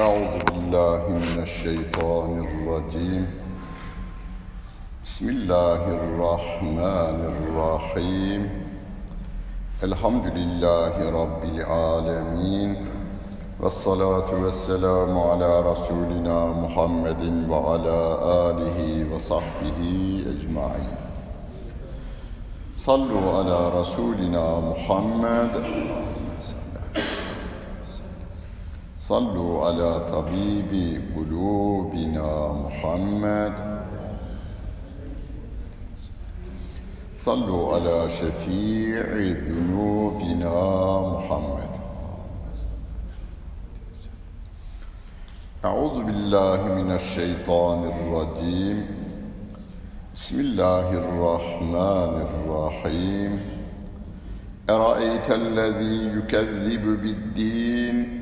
أعوذ بالله من الشيطان الرجيم. بسم الله الرحمن الرحيم. الحمد لله رب العالمين والصلاة والسلام على رسولنا محمد وعلى آله وصحبه أجمعين. صلوا على رسولنا محمد صلوا على طبيب قلوبنا محمد. صلوا على شفيع ذنوبنا محمد. أعوذ بالله من الشيطان الرجيم. بسم الله الرحمن الرحيم. أرأيت الذي يكذب بالدين؟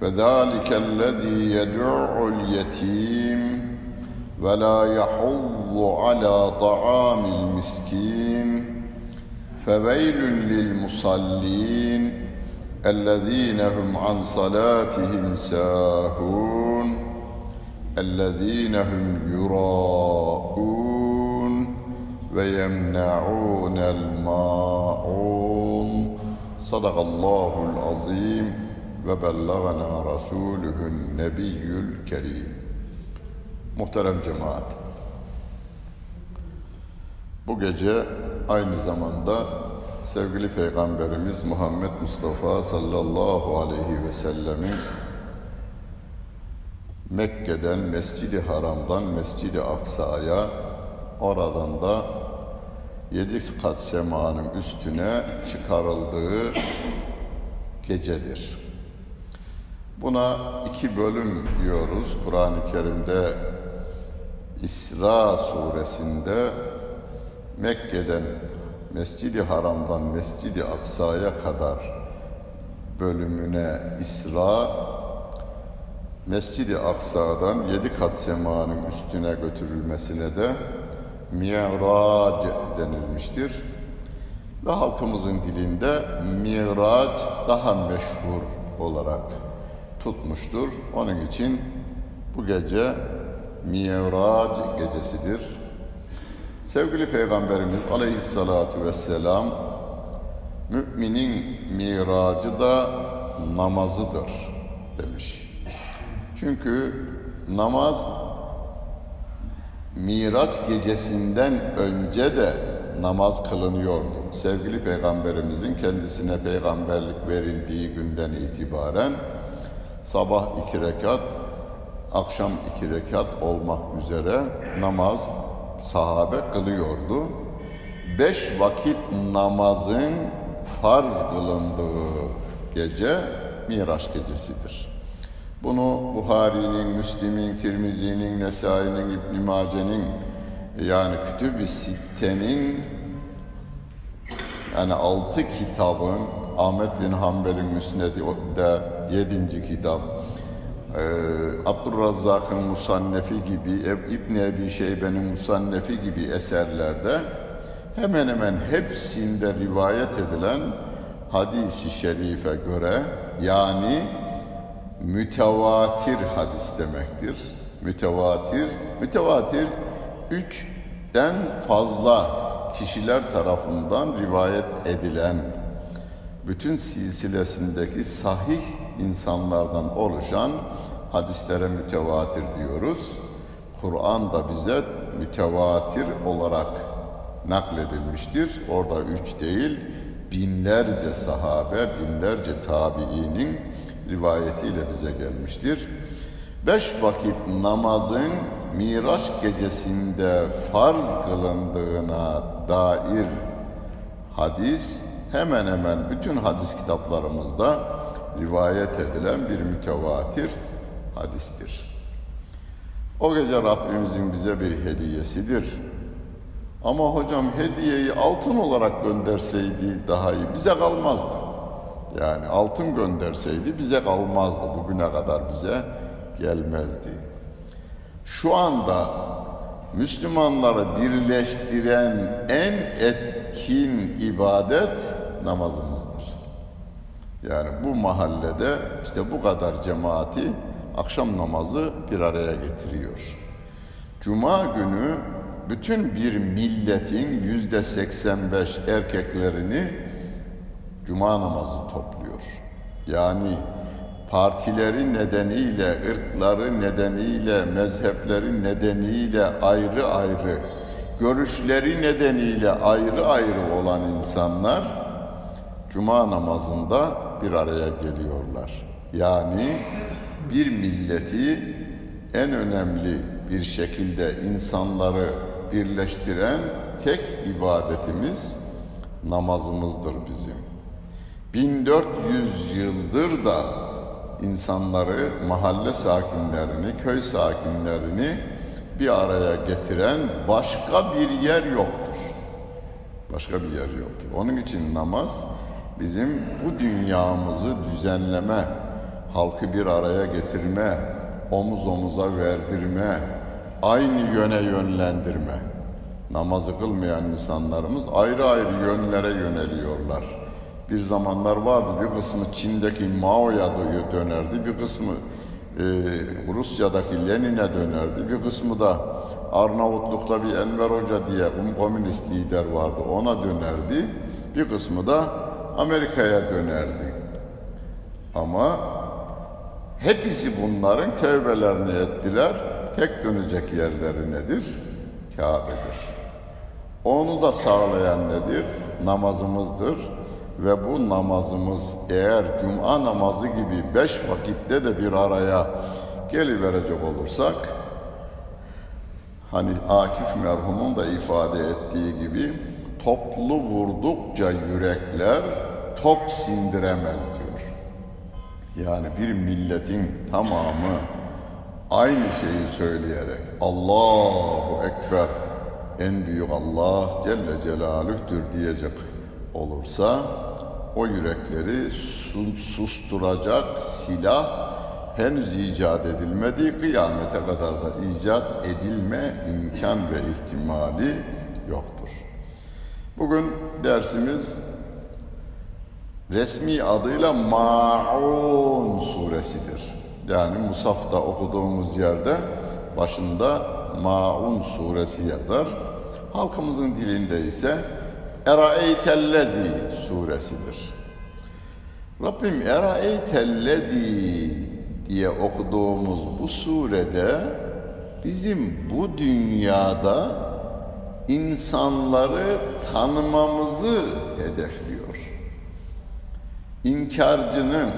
فذلك الذي يدع اليتيم ولا يحض على طعام المسكين فويل للمصلين الذين هم عن صلاتهم ساهون الذين هم يراءون ويمنعون الماعون. صدق الله العظيم. Ve bellagana rasuluhun nebiyyül kerim. Muhterem cemaat. Bu gece aynı zamanda sevgili Peygamberimiz Muhammed Mustafa sallallahu aleyhi ve sellemin Mekke'den, Mescid-i Haram'dan Mescid-i Aksa'ya oradan da yedi kat semanın üstüne çıkarıldığı gecedir. Buna iki bölüm diyoruz. Kur'an-ı Kerim'de İsra suresinde Mekke'den Mescid-i Haram'dan Mescid-i Aksa'ya kadar bölümüne İsra, Mescid-i Aksa'dan yedi kat semanın üstüne götürülmesine de Mi'rac denilmiştir. Ve halkımızın dilinde Miraç daha meşhur olarak tutmuştur. Onun için bu gece Miraç gecesidir. Sevgili Peygamberimiz aleyhissalatu vesselam müminin miracı da namazıdır demiş. Çünkü namaz Miraç gecesinden önce de namaz kılınıyordu. Sevgili Peygamberimizin kendisine peygamberlik verildiği günden itibaren sabah iki rekat, akşam iki rekat olmak üzere namaz sahabe kılıyordu. Beş vakit namazın farz kılındığı gece Miraç gecesidir. Bunu Buhari'nin, Müslim'in, Tirmizi'nin, Nesai'nin, İbn-i Mace'nin yani Kütüb-i Sitte'nin yani altı kitabın Ahmet bin Hanbel'in müsnedinde 7. kitap. Ee, Abdurrazzak'ın Musannefi gibi, İbn Ebi Şeybe'nin Musannefi gibi eserlerde hemen hemen hepsinde rivayet edilen hadisi şerife göre yani mütevatir hadis demektir. Mütevatir, mütevatir üçten fazla kişiler tarafından rivayet edilen bütün silsilesindeki sahih insanlardan oluşan hadislere mütevatir diyoruz. Kur'an da bize mütevatir olarak nakledilmiştir. Orada üç değil, binlerce sahabe, binlerce tabiinin rivayetiyle bize gelmiştir. Beş vakit namazın Miraç gecesinde farz kılındığına dair hadis hemen hemen bütün hadis kitaplarımızda rivayet edilen bir mütevatir hadistir. O gece Rabbimizin bize bir hediyesidir. Ama hocam hediyeyi altın olarak gönderseydi daha iyi. Bize kalmazdı. Yani altın gönderseydi bize kalmazdı. Bugüne kadar bize gelmezdi. Şu anda Müslümanları birleştiren en etkin ibadet namazımızdır. Yani bu mahallede işte bu kadar cemaati akşam namazı bir araya getiriyor. Cuma günü bütün bir milletin yüzde 85 erkeklerini cuma namazı topluyor. Yani partileri nedeniyle, ırkları nedeniyle, mezhepleri nedeniyle ayrı ayrı, görüşleri nedeniyle ayrı ayrı olan insanlar cuma namazında bir araya geliyorlar. Yani bir milleti en önemli bir şekilde insanları birleştiren tek ibadetimiz namazımızdır bizim. 1400 yıldır da insanları, mahalle sakinlerini, köy sakinlerini bir araya getiren başka bir yer yoktur. Başka bir yer yoktur. Onun için namaz bizim bu dünyamızı düzenleme, halkı bir araya getirme, omuz omuza verdirme, aynı yöne yönlendirme. Namazı kılmayan insanlarımız ayrı ayrı yönlere yöneliyorlar. Bir zamanlar vardı bir kısmı Çin'deki Mao'ya dönerdi, bir kısmı e, Rusya'daki Lenin'e dönerdi, bir kısmı da Arnavutluk'ta bir Enver Hoca diye komünist lider vardı ona dönerdi, bir kısmı da Amerika'ya dönerdi. Ama hepsi bunların tevbelerini ettiler. Tek dönecek yerleri nedir? Kabe'dir. Onu da sağlayan nedir? Namazımızdır. Ve bu namazımız eğer cuma namazı gibi beş vakitte de bir araya geliverecek olursak, hani Akif merhumun da ifade ettiği gibi toplu vurdukça yürekler top sindiremez diyor. Yani bir milletin tamamı aynı şeyi söyleyerek Allahu Ekber en büyük Allah Celle Celaluh'tür diyecek olursa o yürekleri susturacak silah henüz icat edilmedi. Kıyamete kadar da icat edilme imkan ve ihtimali yoktur. Bugün dersimiz resmi adıyla Ma'un suresidir. Yani Musaf'ta okuduğumuz yerde başında Ma'un suresi yazar. Halkımızın dilinde ise Eraeytellezi suresidir. Rabbim Eraeytellezi diye okuduğumuz bu surede bizim bu dünyada insanları tanımamızı hedefliyor. İnkarcının,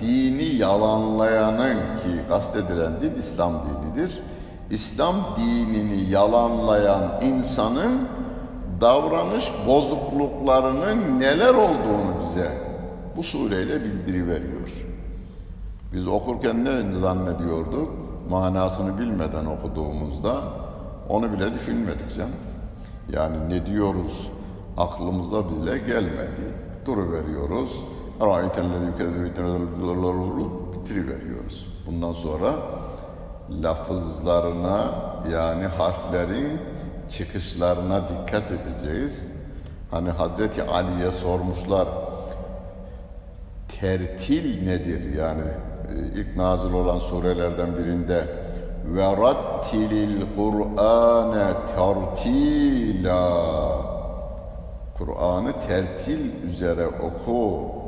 dini yalanlayanın ki kastedilen din İslam dinidir. İslam dinini yalanlayan insanın davranış bozukluklarının neler olduğunu bize bu sureyle bildiriveriyor. Biz okurken ne zannediyorduk? Manasını bilmeden okuduğumuzda onu bile düşünmedik canım. Yani ne diyoruz aklımıza bile gelmedi. Duru veriyoruz. Bitiriveriyoruz. Bundan sonra lafızlarına yani harflerin çıkışlarına dikkat edeceğiz. Hani Hazreti Ali'ye sormuşlar tertil nedir yani ilk nazil olan surelerden birinde ve rattilil Kur'ane tertila Kur'an'ı tertil üzere oku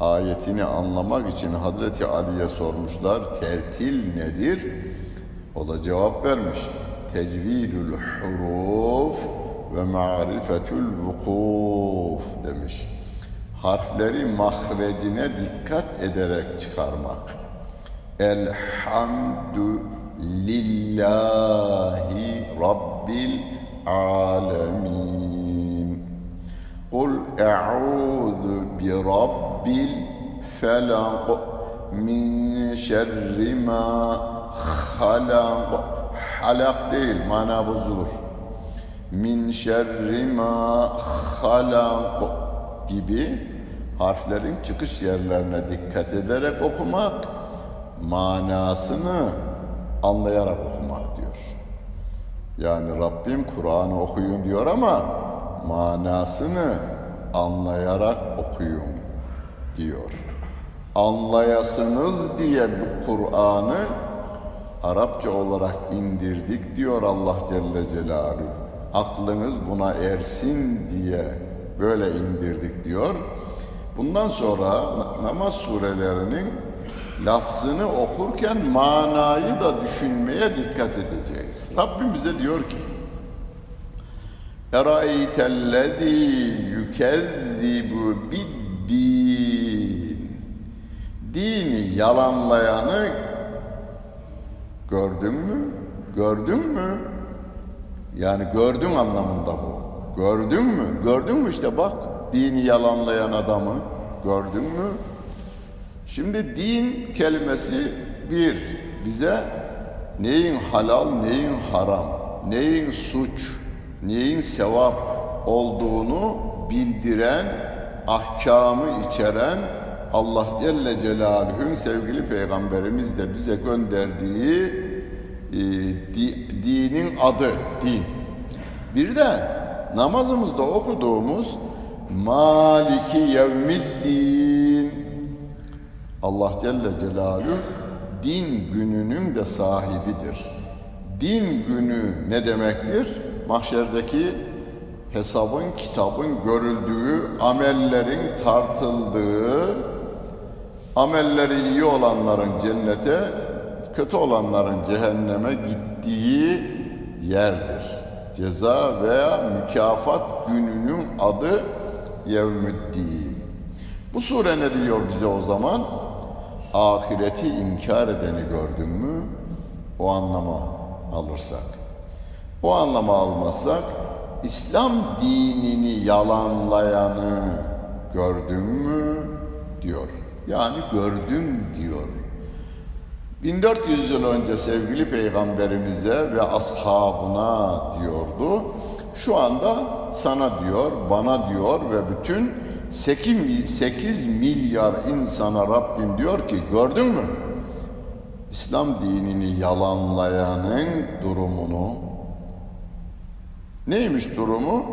ayetini anlamak için Hazreti Ali'ye sormuşlar tertil nedir? O da cevap vermiş. Tecvidül huruf ve ma'rifetül vukuf demiş. Harfleri mahrecine dikkat ederek çıkarmak. Elhamdü lillahi rabbil alemin. Kul e'udhu bi rabbil felak min şerri ma halak. Halak değil, mana bozulur. Min şerri ma halak gibi harflerin çıkış yerlerine dikkat ederek okumak, manasını anlayarak okumak diyor. Yani Rabbim Kur'an'ı okuyun diyor ama manasını anlayarak okuyun diyor. anlayasınız diye bu Kur'an'ı Arapça olarak indirdik diyor Allah Celle Celaluhu. Aklınız buna ersin diye böyle indirdik diyor. Bundan sonra namaz surelerinin lafzını okurken manayı da düşünmeye dikkat edeceğiz. Rabbim bize diyor ki Eraeytellezî yükezzibu biddin Dini yalanlayanı gördün mü? Gördün mü? Yani gördün anlamında bu. Gördün mü? Gördün mü işte bak dini yalanlayan adamı gördün mü? Şimdi din kelimesi bir bize neyin halal, neyin haram, neyin suç, neyin sevap olduğunu bildiren, ahkamı içeren Allah Celle Celaluhu'nun sevgili peygamberimiz de bize gönderdiği e, di, dinin adı din. Bir de namazımızda okuduğumuz Maliki Yevmiddin Allah Celle Celaluhu din gününün de sahibidir. Din günü ne demektir? Mahşerdeki hesabın, kitabın görüldüğü, amellerin tartıldığı, amelleri iyi olanların cennete, kötü olanların cehenneme gittiği yerdir. Ceza veya mükafat gününün adı Yevmüddin. Bu sure ne diyor bize o zaman? Ahireti inkar edeni gördün mü? O anlama alırsak. O anlama almazsak İslam dinini yalanlayanı gördün mü? diyor. Yani gördüm diyor. 1400 yıl önce sevgili peygamberimize ve ashabına diyordu. Şu anda sana diyor, bana diyor ve bütün 8 milyar insana Rabbim diyor ki gördün mü? İslam dinini yalanlayanın durumunu neymiş durumu?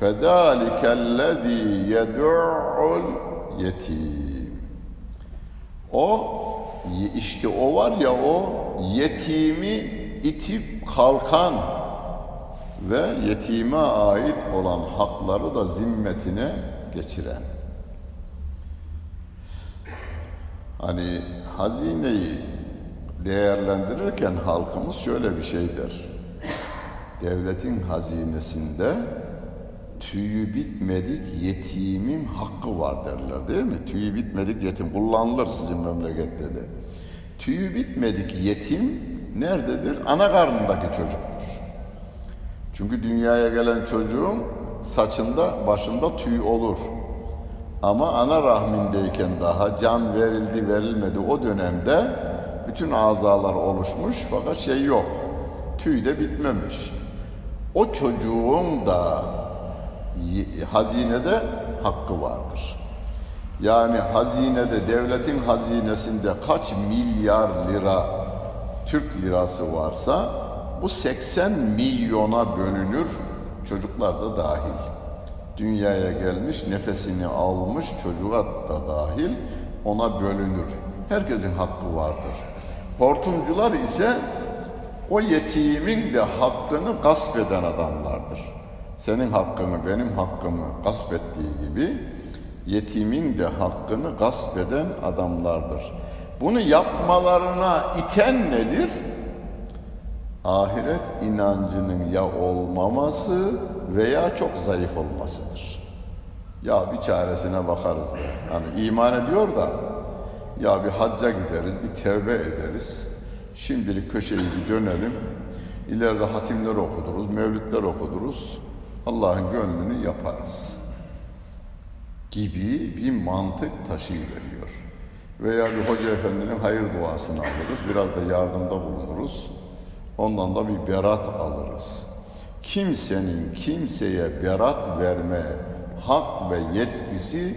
فَذَٰلِكَ الَّذ۪ي يَدُعُّ yetim. o işte o var ya o yetimi itip kalkan ve yetime ait olan hakları da zimmetine geçiren. Hani hazineyi değerlendirirken halkımız şöyle bir şey der. Devletin hazinesinde tüyü bitmedik yetimin hakkı var derler değil mi? Tüyü bitmedik yetim kullanılır sizin memlekette de. Tüyü bitmedik yetim nerededir? Ana karnındaki çocuktur. Çünkü dünyaya gelen çocuğun saçında, başında tüy olur. Ama ana rahmindeyken daha can verildi verilmedi o dönemde bütün azalar oluşmuş fakat şey yok. Tüy de bitmemiş. O çocuğun da hazinede hakkı vardır. Yani hazinede, devletin hazinesinde kaç milyar lira Türk lirası varsa bu 80 milyona bölünür, çocuklar da dahil. Dünyaya gelmiş, nefesini almış çocuğa da dahil ona bölünür. Herkesin hakkı vardır. Hortumcular ise o yetimin de hakkını gasp eden adamlardır. Senin hakkını, benim hakkımı gasp ettiği gibi yetimin de hakkını gasp eden adamlardır. Bunu yapmalarına iten nedir? Ahiret inancının ya olmaması veya çok zayıf olmasıdır. Ya bir çaresine bakarız be. Hani iman ediyor da ya bir hacca gideriz, bir tevbe ederiz. Şimdilik köşeyi bir dönelim. İleride hatimler okuduruz, mevlütler okuduruz. Allah'ın gönlünü yaparız. Gibi bir mantık taşıyıveriyor. Veya bir hoca efendinin hayır duasını alırız. Biraz da yardımda bulunuruz. Ondan da bir berat alırız. Kimsenin kimseye berat verme hak ve yetkisi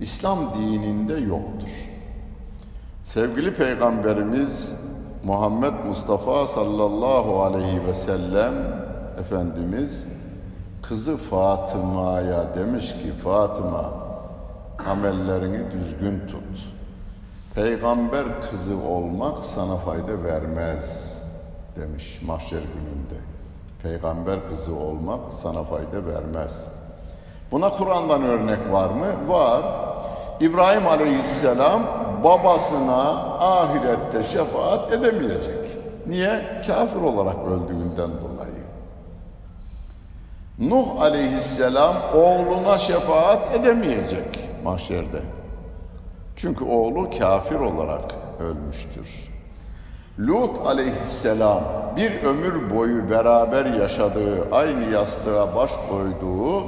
İslam dininde yoktur. Sevgili Peygamberimiz Muhammed Mustafa sallallahu aleyhi ve sellem Efendimiz kızı Fatıma'ya demiş ki Fatıma amellerini düzgün tut. Peygamber kızı olmak sana fayda vermez demiş mahşer gününde. Peygamber kızı olmak sana fayda vermez. Buna Kur'an'dan örnek var mı? Var. İbrahim Aleyhisselam babasına ahirette şefaat edemeyecek. Niye? Kafir olarak öldüğünden dolayı. Nuh Aleyhisselam oğluna şefaat edemeyecek mahşerde. Çünkü oğlu kafir olarak ölmüştür. Lut aleyhisselam bir ömür boyu beraber yaşadığı, aynı yastığa baş koyduğu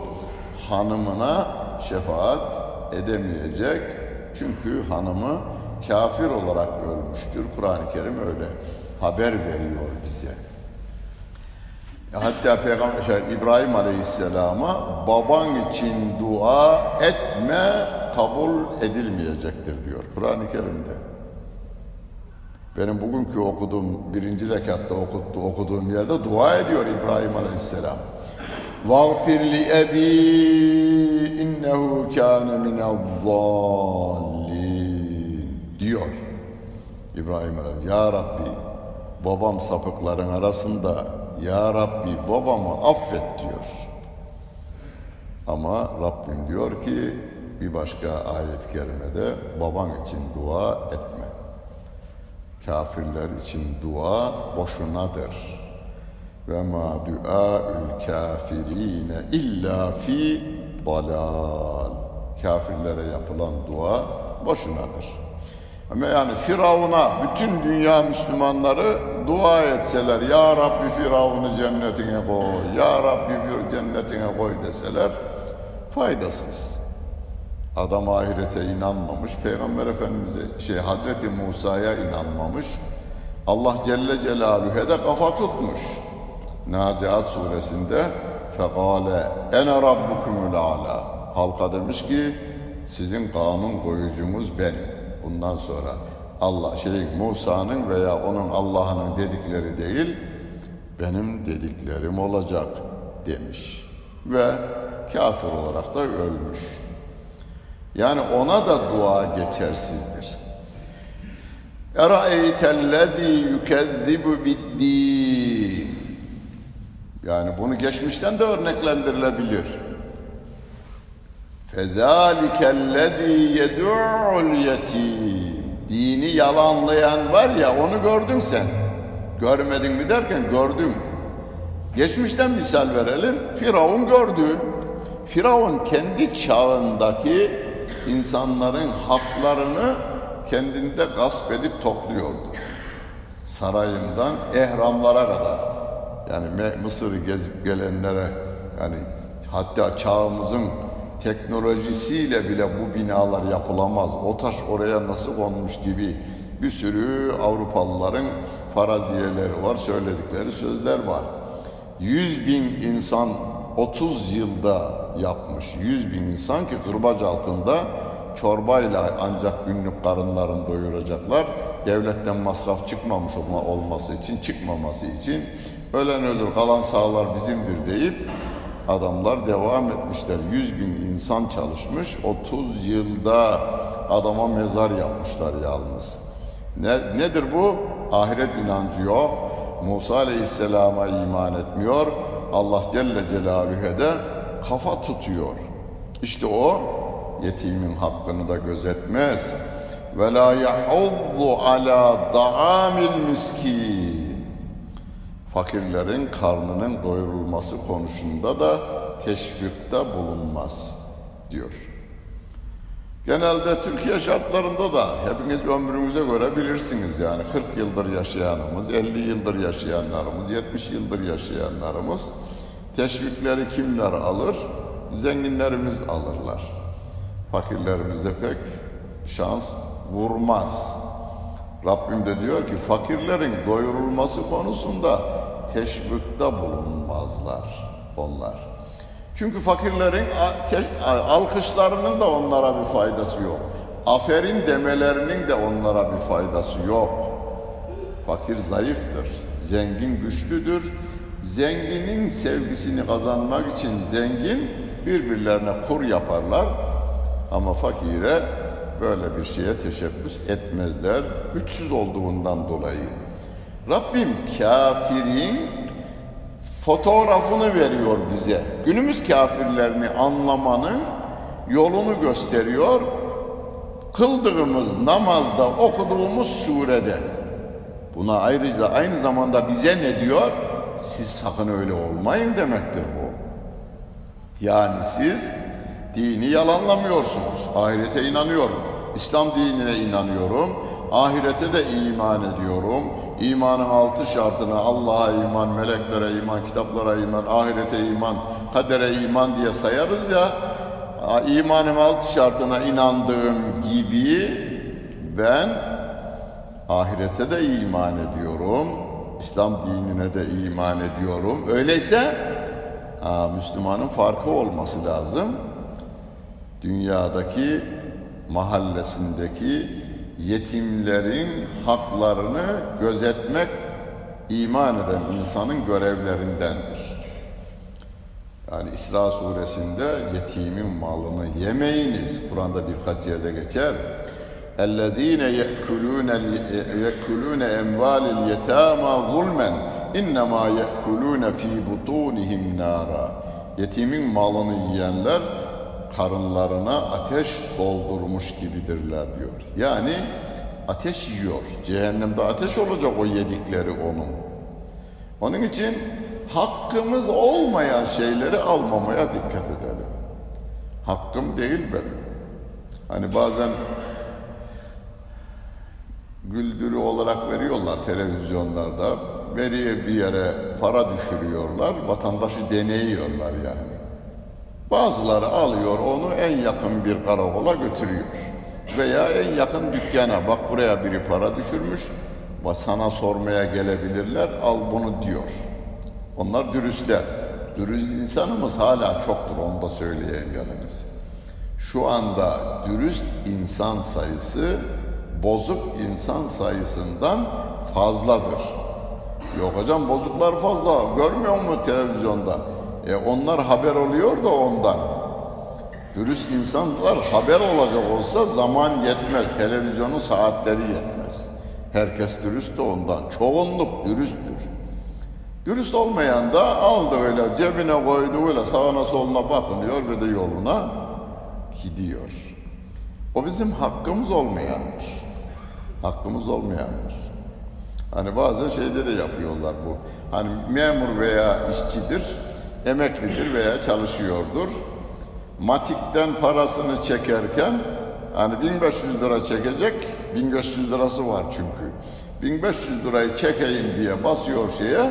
hanımına şefaat edemeyecek. Çünkü hanımı kafir olarak ölmüştür. Kur'an-ı Kerim öyle haber veriyor bize. Hatta Peygamber şey, İbrahim Aleyhisselam'a baban için dua etme kabul edilmeyecektir diyor Kur'an-ı Kerim'de. Benim bugünkü okuduğum birinci rekatta okuttu, okuduğum yerde dua ediyor İbrahim Aleyhisselam. وَغْفِرْ لِأَب۪ي اِنَّهُ كَانَ مِنَ الظَّالِّينَ diyor İbrahim Aleyhisselam. Ya Rabbi babam sapıkların arasında ya Rabbi babamı affet diyor. Ama Rabbim diyor ki bir başka ayet-i kerimede baban için dua etme. Kafirler için dua boşunadır. Ve ma duaül kafirine illa fi dalal. Kafirlere yapılan dua boşunadır. Ama yani Firavun'a bütün dünya Müslümanları dua etseler Ya Rabbi Firavun'u cennetine koy, Ya Rabbi cennetine koy deseler faydasız. Adam ahirete inanmamış, Peygamber Efendimiz'e, şey Hazreti Musa'ya inanmamış. Allah Celle Celaluhu'ya da kafa tutmuş. Naziat suresinde fekale ene rabbukumul ala. Halka demiş ki sizin kanun koyucumuz benim. Bundan sonra Allah şey Musa'nın veya onun Allah'ın dedikleri değil benim dediklerim olacak demiş. Ve kafir olarak da ölmüş. Yani ona da dua geçersizdir. Eraeytellezî yukezzibu biddîn Yani bunu geçmişten de örneklendirilebilir. Fezâlikellezî yed'ul yetim Dini yalanlayan var ya onu gördün sen. Görmedin mi derken gördüm. Geçmişten misal verelim. Firavun gördü. Firavun kendi çağındaki insanların haklarını kendinde gasp edip topluyordu. Sarayından ehramlara kadar. Yani Mısır'ı gezip gelenlere yani hatta çağımızın teknolojisiyle bile bu binalar yapılamaz. O taş oraya nasıl konmuş gibi bir sürü Avrupalıların faraziyeleri var, söyledikleri sözler var. Yüz bin insan 30 yılda yapmış. Yüz bin insan ki kırbaç altında çorbayla ancak günlük karınlarını doyuracaklar. Devletten masraf çıkmamış olma, olması için, çıkmaması için ölen ölür kalan sağlar bizimdir deyip adamlar devam etmişler. Yüz bin insan çalışmış. 30 yılda adama mezar yapmışlar yalnız. Ne, nedir bu? Ahiret inancı yok. Musa Aleyhisselam'a iman etmiyor. Allah Celle Celaluhu'ya de kafa tutuyor. İşte o yetimin hakkını da gözetmez. Ve la yahuzzu ala da'amil miskin. Fakirlerin karnının doyurulması konusunda da teşvikte bulunmaz diyor. Genelde Türkiye şartlarında da hepiniz ömrünüze göre bilirsiniz yani 40 yıldır yaşayanımız, 50 yıldır yaşayanlarımız, 70 yıldır yaşayanlarımız teşvikleri kimler alır? Zenginlerimiz alırlar. Fakirlerimize pek şans vurmaz. Rabbim de diyor ki fakirlerin doyurulması konusunda teşvikte bulunmazlar onlar. Çünkü fakirlerin alkışlarının da onlara bir faydası yok. Aferin demelerinin de onlara bir faydası yok. Fakir zayıftır, zengin güçlüdür. Zenginin sevgisini kazanmak için zengin birbirlerine kur yaparlar. Ama fakire böyle bir şeye teşebbüs etmezler. Güçsüz olduğundan dolayı. Rabbim kafirin fotoğrafını veriyor bize. Günümüz kafirlerini anlamanın yolunu gösteriyor. Kıldığımız namazda okuduğumuz surede. Buna ayrıca aynı zamanda bize ne diyor? Siz sakın öyle olmayın demektir bu. Yani siz dini yalanlamıyorsunuz. Ahirete inanıyorum. İslam dinine inanıyorum. Ahirete de iman ediyorum. İmanın altı şartını Allah'a iman, meleklere iman, kitaplara iman, ahirete iman, kadere iman diye sayarız ya. İmanın altı şartına inandığım gibi ben ahirete de iman ediyorum. İslam dinine de iman ediyorum. Öyleyse ha, Müslümanın farkı olması lazım. Dünyadaki mahallesindeki yetimlerin haklarını gözetmek iman eden insanın görevlerindendir. Yani İsra suresinde yetimin malını yemeyiniz. Kur'an'da birkaç yerde geçer. اَلَّذ۪ينَ يَأْكُلُونَ اَمْوَالِ الْيَتَامَا ظُلْمًا اِنَّمَا يَأْكُلُونَ ف۪ي بُطُونِهِمْ نَارًا Yetimin malını yiyenler karınlarına ateş doldurmuş gibidirler diyor. Yani ateş yiyor. Cehennemde ateş olacak o yedikleri onun. Onun için hakkımız olmayan şeyleri almamaya dikkat edelim. Hakkım değil benim. Hani bazen güldürü olarak veriyorlar televizyonlarda. Veriye bir yere para düşürüyorlar, vatandaşı deneyiyorlar yani. Bazıları alıyor onu en yakın bir karakola götürüyor. Veya en yakın dükkana bak buraya biri para düşürmüş sana sormaya gelebilirler al bunu diyor. Onlar dürüstler. Dürüst insanımız hala çoktur onu da söyleyeyim yalnız. Şu anda dürüst insan sayısı bozuk insan sayısından fazladır. Yok hocam bozuklar fazla. Görmüyor mu televizyonda? E onlar haber oluyor da ondan. Dürüst insanlar haber olacak olsa zaman yetmez. Televizyonun saatleri yetmez. Herkes dürüst de ondan. Çoğunluk dürüsttür. Dürüst olmayan da aldı öyle cebine koydu öyle sağına soluna bakınıyor ve de yoluna gidiyor. O bizim hakkımız olmayandır. Hakkımız olmayandır. Hani bazen şeyde de yapıyorlar bu. Hani memur veya işçidir, emeklidir veya çalışıyordur. Matikten parasını çekerken hani 1500 lira çekecek, 1500 lirası var çünkü. 1500 lirayı çekeyim diye basıyor şeye,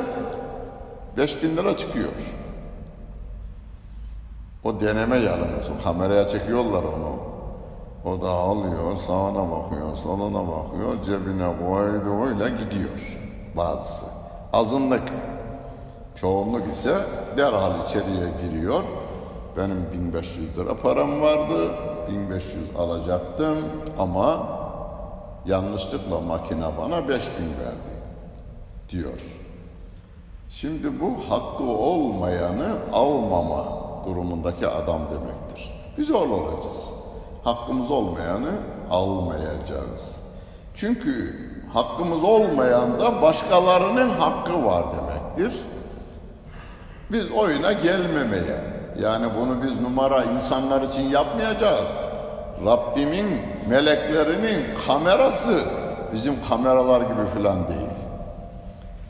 5000 lira çıkıyor. O deneme yalnız, o kameraya çekiyorlar onu. O da alıyor, sağına bakıyor, soluna bakıyor, cebine koydu öyle gidiyor bazısı. Azınlık, çoğunluk ise derhal içeriye giriyor. Benim 1500 lira param vardı, 1500 alacaktım ama yanlışlıkla makine bana 5000 verdi diyor. Şimdi bu hakkı olmayanı almama durumundaki adam demektir. Biz öyle olacağız. Hakkımız olmayanı almayacağız. Çünkü hakkımız olmayan da başkalarının hakkı var demektir. Biz oyuna gelmemeye, yani bunu biz numara insanlar için yapmayacağız. Rabbimin meleklerinin kamerası bizim kameralar gibi filan değil.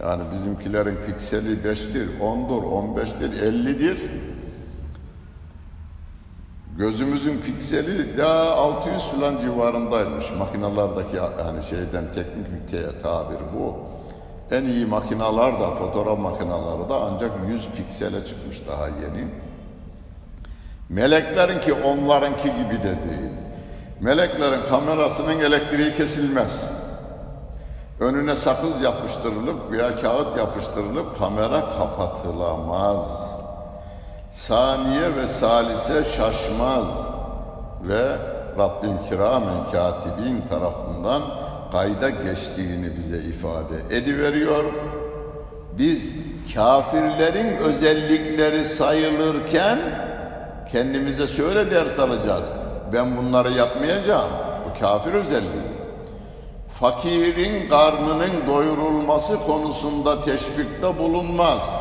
Yani bizimkilerin pikseli 5'tir, 10'dur, 15'tir, 50'dir. Gözümüzün pikseli daha 600 falan civarındaymış. Makinalardaki yani şeyden teknik bir tabir bu. En iyi makinalar da fotoğraf makinaları da ancak 100 piksele çıkmış daha yeni. Meleklerin ki onlarınki gibi de değil. Meleklerin kamerasının elektriği kesilmez. Önüne sakız yapıştırılıp veya kağıt yapıştırılıp kamera kapatılamaz. Saniye ve salise şaşmaz ve Rabbim kiramen katibin tarafından kayda geçtiğini bize ifade ediveriyor. Biz kafirlerin özellikleri sayılırken kendimize şöyle ders alacağız. Ben bunları yapmayacağım. Bu kafir özelliği. Fakirin karnının doyurulması konusunda teşvikte bulunmaz.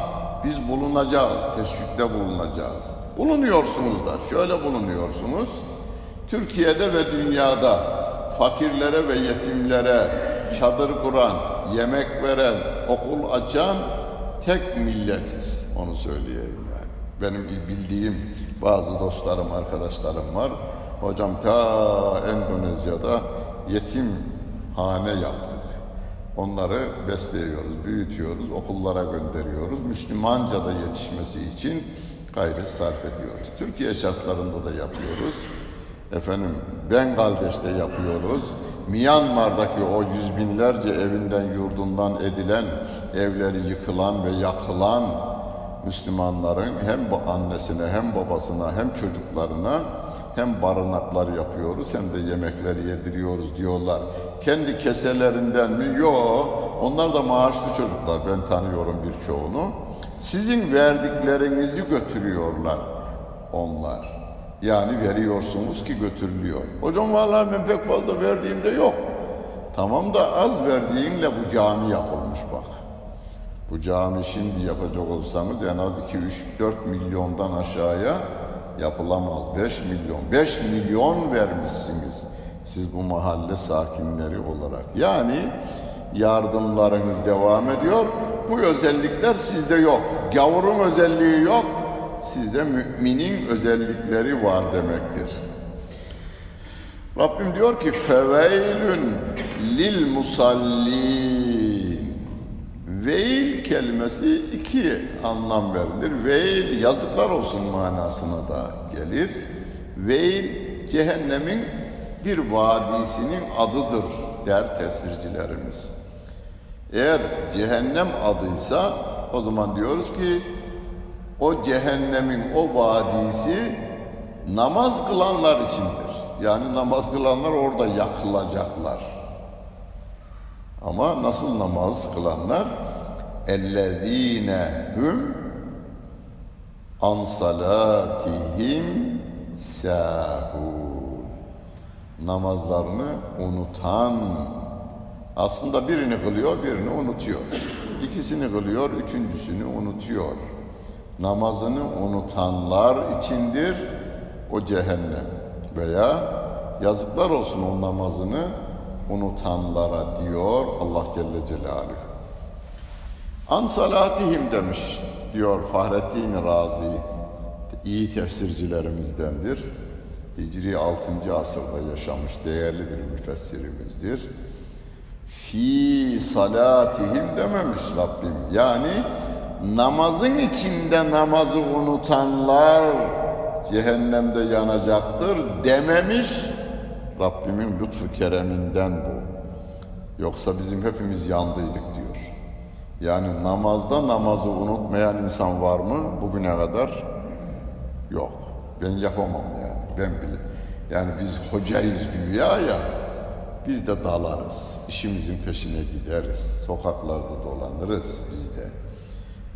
Biz bulunacağız, teşvikte bulunacağız. Bulunuyorsunuz da, şöyle bulunuyorsunuz. Türkiye'de ve dünyada fakirlere ve yetimlere çadır kuran, yemek veren, okul açan tek milletiz. Onu söyleyeyim yani. Benim bildiğim bazı dostlarım, arkadaşlarım var. Hocam ta Endonezya'da yetim hane yaptık. Onları besliyoruz, büyütüyoruz, okullara gönderiyoruz. Müslümanca da yetişmesi için gayret sarf ediyoruz. Türkiye şartlarında da yapıyoruz. Efendim Bengaldeş'te yapıyoruz. Myanmar'daki o yüz binlerce evinden yurdundan edilen, evleri yıkılan ve yakılan Müslümanların hem annesine hem babasına hem çocuklarına hem barınaklar yapıyoruz hem de yemekleri yediriyoruz diyorlar. Kendi keselerinden mi? Yok. Onlar da maaşlı çocuklar. Ben tanıyorum birçoğunu. Sizin verdiklerinizi götürüyorlar onlar. Yani veriyorsunuz ki götürülüyor. Hocam vallahi ben pek fazla verdiğimde yok. Tamam da az verdiğinle bu cami yapılmış bak. Bu cami şimdi yapacak olsanız en az 2, 3, 4 milyondan aşağıya yapılamaz. 5 milyon. 5 milyon vermişsiniz siz bu mahalle sakinleri olarak. Yani yardımlarınız devam ediyor. Bu özellikler sizde yok. Gavurun özelliği yok. Sizde müminin özellikleri var demektir. Rabbim diyor ki feveylün lil musallin Veil kelimesi iki anlam verilir. Veil yazıklar olsun manasına da gelir. Veil cehennemin bir vadisinin adıdır der tefsircilerimiz. Eğer cehennem adıysa o zaman diyoruz ki o cehennemin o vadisi namaz kılanlar içindir. Yani namaz kılanlar orada yakılacaklar. Ama nasıl namaz kılanlar? Ellezine hum an salatihim sahun. Namazlarını unutan aslında birini kılıyor, birini unutuyor. İkisini kılıyor, üçüncüsünü unutuyor. Namazını unutanlar içindir o cehennem veya yazıklar olsun o namazını unutanlara diyor Allah Celle Celaluhu. An salatihim demiş diyor Fahrettin Razi iyi tefsircilerimizdendir. Hicri 6. asırda yaşamış değerli bir müfessirimizdir. Fi salatihim dememiş Rabbim. Yani namazın içinde namazı unutanlar cehennemde yanacaktır dememiş. Rabbimin lütfu kereminden bu. Yoksa bizim hepimiz yandıydık diyor. Yani namazda namazı unutmayan insan var mı bugüne kadar? Yok. Ben yapamam yani. Ben bile. Yani biz hocayız güya ya. Biz de dalarız. İşimizin peşine gideriz. Sokaklarda dolanırız biz de.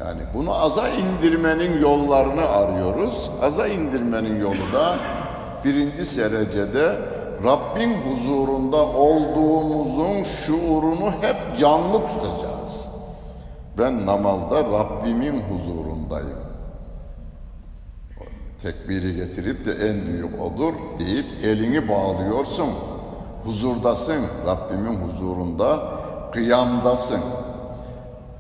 Yani bunu aza indirmenin yollarını arıyoruz. Aza indirmenin yolu da birinci derecede Rabbin huzurunda olduğumuzun şuurunu hep canlı tutacağız. Ben namazda Rabbimin huzurundayım. Tekbiri getirip de en büyük odur deyip elini bağlıyorsun. Huzurdasın, Rabbimin huzurunda kıyamdasın.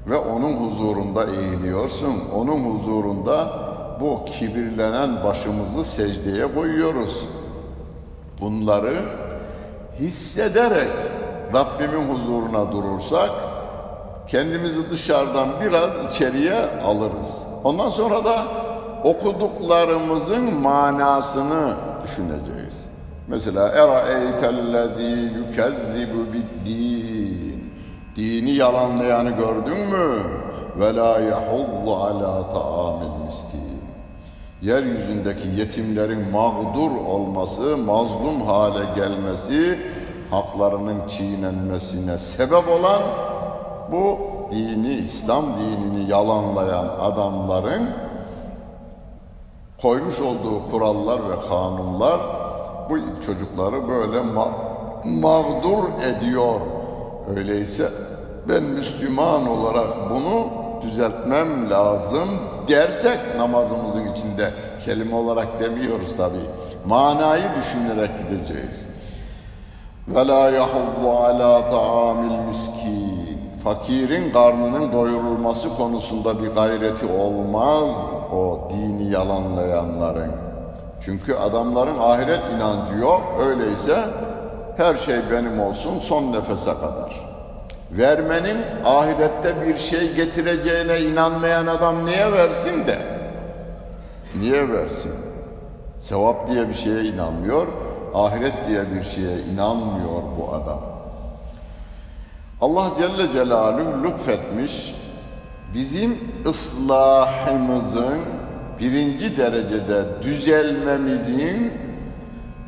Ve onun huzurunda eğiliyorsun. Onun huzurunda bu kibirlenen başımızı secdeye koyuyoruz. Bunları hissederek Rabbimin huzuruna durursak kendimizi dışarıdan biraz içeriye alırız. Ondan sonra da okuduklarımızın manasını düşüneceğiz. Mesela eraeytellezî yukezzibu bid-din Dini yalanlayanı gördün mü? Ve la yahullu ala ta'amil miskin yeryüzündeki yetimlerin mağdur olması, mazlum hale gelmesi, haklarının çiğnenmesine sebep olan bu dini, İslam dinini yalanlayan adamların koymuş olduğu kurallar ve kanunlar bu çocukları böyle mağdur ediyor. Öyleyse ben Müslüman olarak bunu düzeltmem lazım dersek namazımızın içinde kelime olarak demiyoruz tabi. Manayı düşünerek gideceğiz. Ve la yahullu ala ta'amil miskin. Fakirin karnının doyurulması konusunda bir gayreti olmaz o dini yalanlayanların. Çünkü adamların ahiret inancı yok. Öyleyse her şey benim olsun son nefese kadar. Vermenin ahirette bir şey getireceğine inanmayan adam niye versin de? Niye versin? Sevap diye bir şeye inanmıyor, ahiret diye bir şeye inanmıyor bu adam. Allah Celle Celaluhu lütfetmiş, bizim ıslahımızın birinci derecede düzelmemizin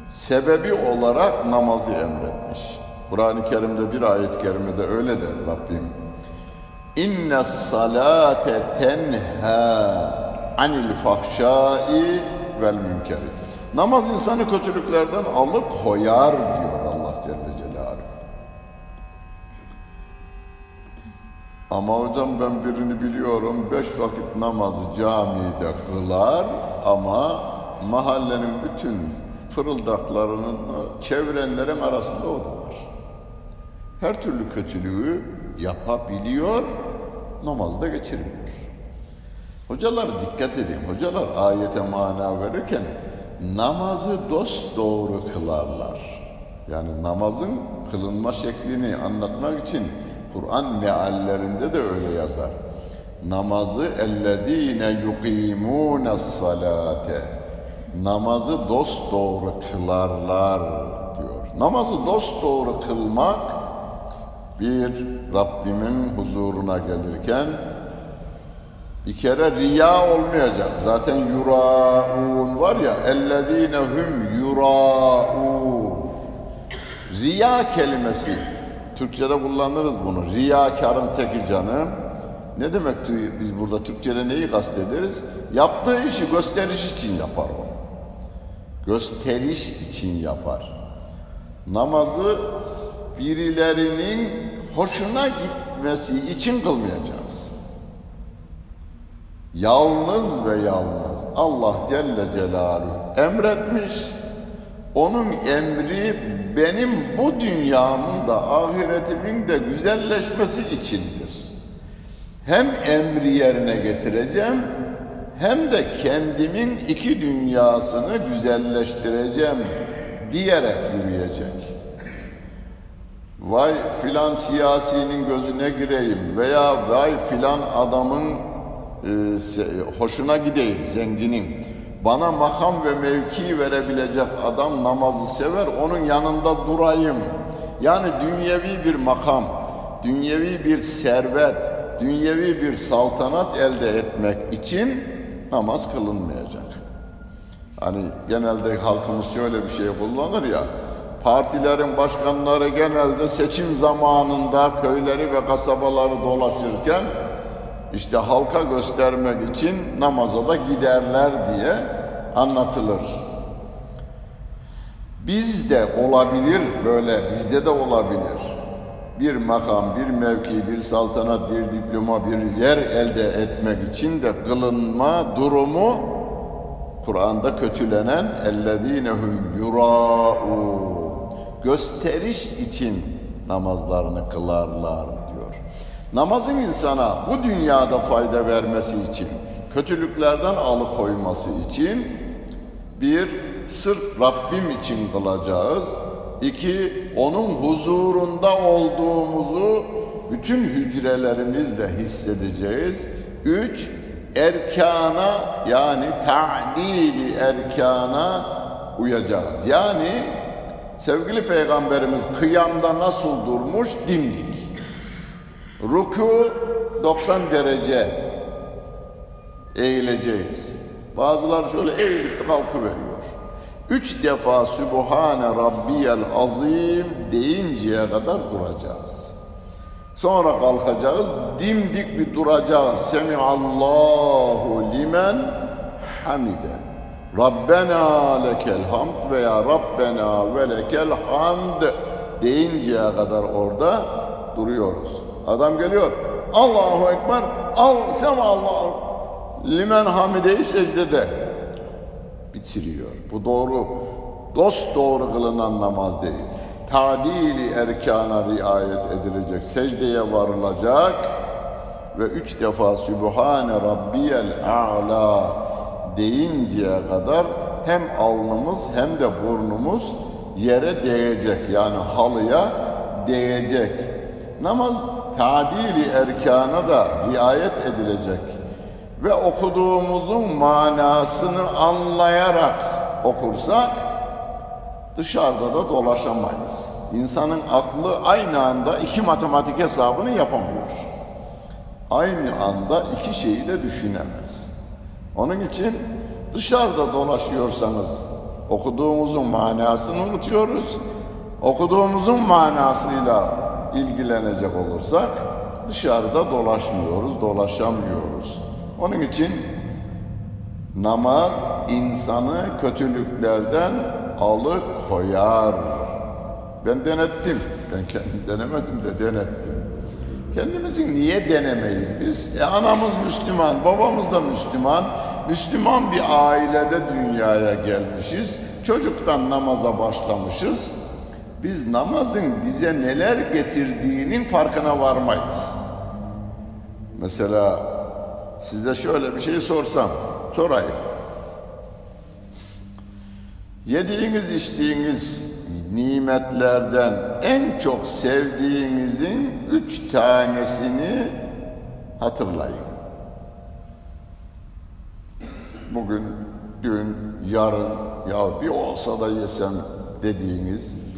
sebebi olarak namazı emretmiş. Kur'an-ı Kerim'de bir ayet-i kerimede öyle der Rabbim. İnne salate tenha anil fahşai vel münkeri. Namaz insanı kötülüklerden alıp koyar diyor Allah Celle Celaluhu. Ama hocam ben birini biliyorum beş vakit namazı camide kılar ama mahallenin bütün fırıldaklarının çevrenlerin arasında o da. Her türlü kötülüğü yapabiliyor, namazda geçirmiyor. Hocalar dikkat edin, hocalar ayete mana verirken namazı dost doğru kılarlar. Yani namazın kılınma şeklini anlatmak için Kur'an meallerinde de öyle yazar. Namazı ellezine yuqimune salate. Namazı dost doğru kılarlar diyor. Namazı dost doğru kılmak bir Rabbimin huzuruna gelirken bir kere riya olmayacak. Zaten yuraun var ya ellezine hum yuraun. Riya kelimesi Türkçede kullanırız bunu. Riyakarın teki canım. Ne demek biz burada Türkçede neyi kastederiz? Yaptığı işi gösteriş için yapar o. Gösteriş için yapar. Namazı birilerinin hoşuna gitmesi için kılmayacağız. Yalnız ve yalnız Allah Celle Celaluhu emretmiş. Onun emri benim bu dünyamın da ahiretimin de güzelleşmesi içindir. Hem emri yerine getireceğim hem de kendimin iki dünyasını güzelleştireceğim diyerek yürüyecek. Vay filan siyasinin gözüne gireyim veya vay filan adamın e, hoşuna gideyim zenginin. Bana makam ve mevki verebilecek adam namazı sever, onun yanında durayım. Yani dünyevi bir makam, dünyevi bir servet, dünyevi bir saltanat elde etmek için namaz kılınmayacak. Hani genelde halkımız şöyle bir şey kullanır ya, partilerin başkanları genelde seçim zamanında köyleri ve kasabaları dolaşırken işte halka göstermek için namaza da giderler diye anlatılır. Bizde olabilir böyle, bizde de olabilir. Bir makam, bir mevki, bir saltanat, bir diploma, bir yer elde etmek için de kılınma durumu Kur'an'da kötülenen اَلَّذ۪ينَهُمْ يُرَاءُونَ Gösteriş için namazlarını kılarlar diyor. Namazın insana bu dünyada fayda vermesi için, kötülüklerden alıkoyması için bir, sırf Rabbim için kılacağız. İki, onun huzurunda olduğumuzu bütün hücrelerimizle hissedeceğiz. Üç, erkana yani ta'dili erkana uyacağız. Yani sevgili peygamberimiz kıyamda nasıl durmuş dimdik. Ruku 90 derece eğileceğiz. Bazılar şöyle eğilip kalkıveriyor. Üç defa Sübhane Rabbiyel Azim deyinceye kadar duracağız. Sonra kalkacağız, dimdik bir duracağız. Semiallahu limen hamide. Rabbena lekel hamd veya Rabbena ve lekel hamd deyinceye kadar orada duruyoruz. Adam geliyor. Allahu Ekber. Al sen Allah. Limen hamideyi secdede bitiriyor. Bu doğru. Dost doğru kılınan namaz değil. Tadili erkana riayet edilecek. Secdeye varılacak ve üç defa Sübhane Rabbiyel A'la deyinceye kadar hem alnımız hem de burnumuz yere değecek. Yani halıya değecek. Namaz tadili erkana da riayet edilecek. Ve okuduğumuzun manasını anlayarak okursak dışarıda da dolaşamayız. İnsanın aklı aynı anda iki matematik hesabını yapamıyor. Aynı anda iki şeyi de düşünemez. Onun için dışarıda dolaşıyorsanız okuduğumuzun manasını unutuyoruz. Okuduğumuzun manasıyla ilgilenecek olursak dışarıda dolaşmıyoruz, dolaşamıyoruz. Onun için namaz insanı kötülüklerden alıkoyar. Ben denettim. Ben kendim denemedim de denettim. Kendimizi niye denemeyiz biz? E anamız Müslüman, babamız da Müslüman. Müslüman bir ailede dünyaya gelmişiz. Çocuktan namaza başlamışız. Biz namazın bize neler getirdiğinin farkına varmayız. Mesela size şöyle bir şey sorsam, sorayım. Yediğiniz, içtiğiniz nimetlerden en çok sevdiğinizin üç tanesini hatırlayın. Bugün, dün, yarın ya bir olsa da yesem dediğiniz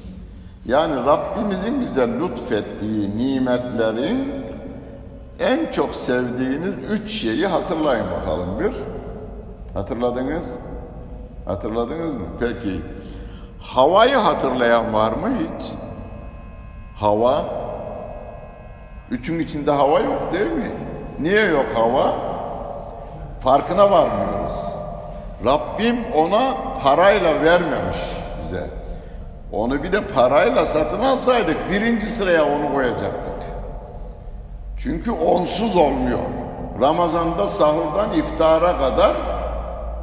yani Rabbimizin bize lütfettiği nimetlerin en çok sevdiğiniz üç şeyi hatırlayın bakalım bir. Hatırladınız? Hatırladınız mı? Peki. Havayı hatırlayan var mı hiç? Hava. Üçün içinde hava yok değil mi? Niye yok hava? Farkına varmıyoruz. Rabbim ona parayla vermemiş bize. Onu bir de parayla satın alsaydık birinci sıraya onu koyacaktık. Çünkü onsuz olmuyor. Ramazanda sahurdan iftara kadar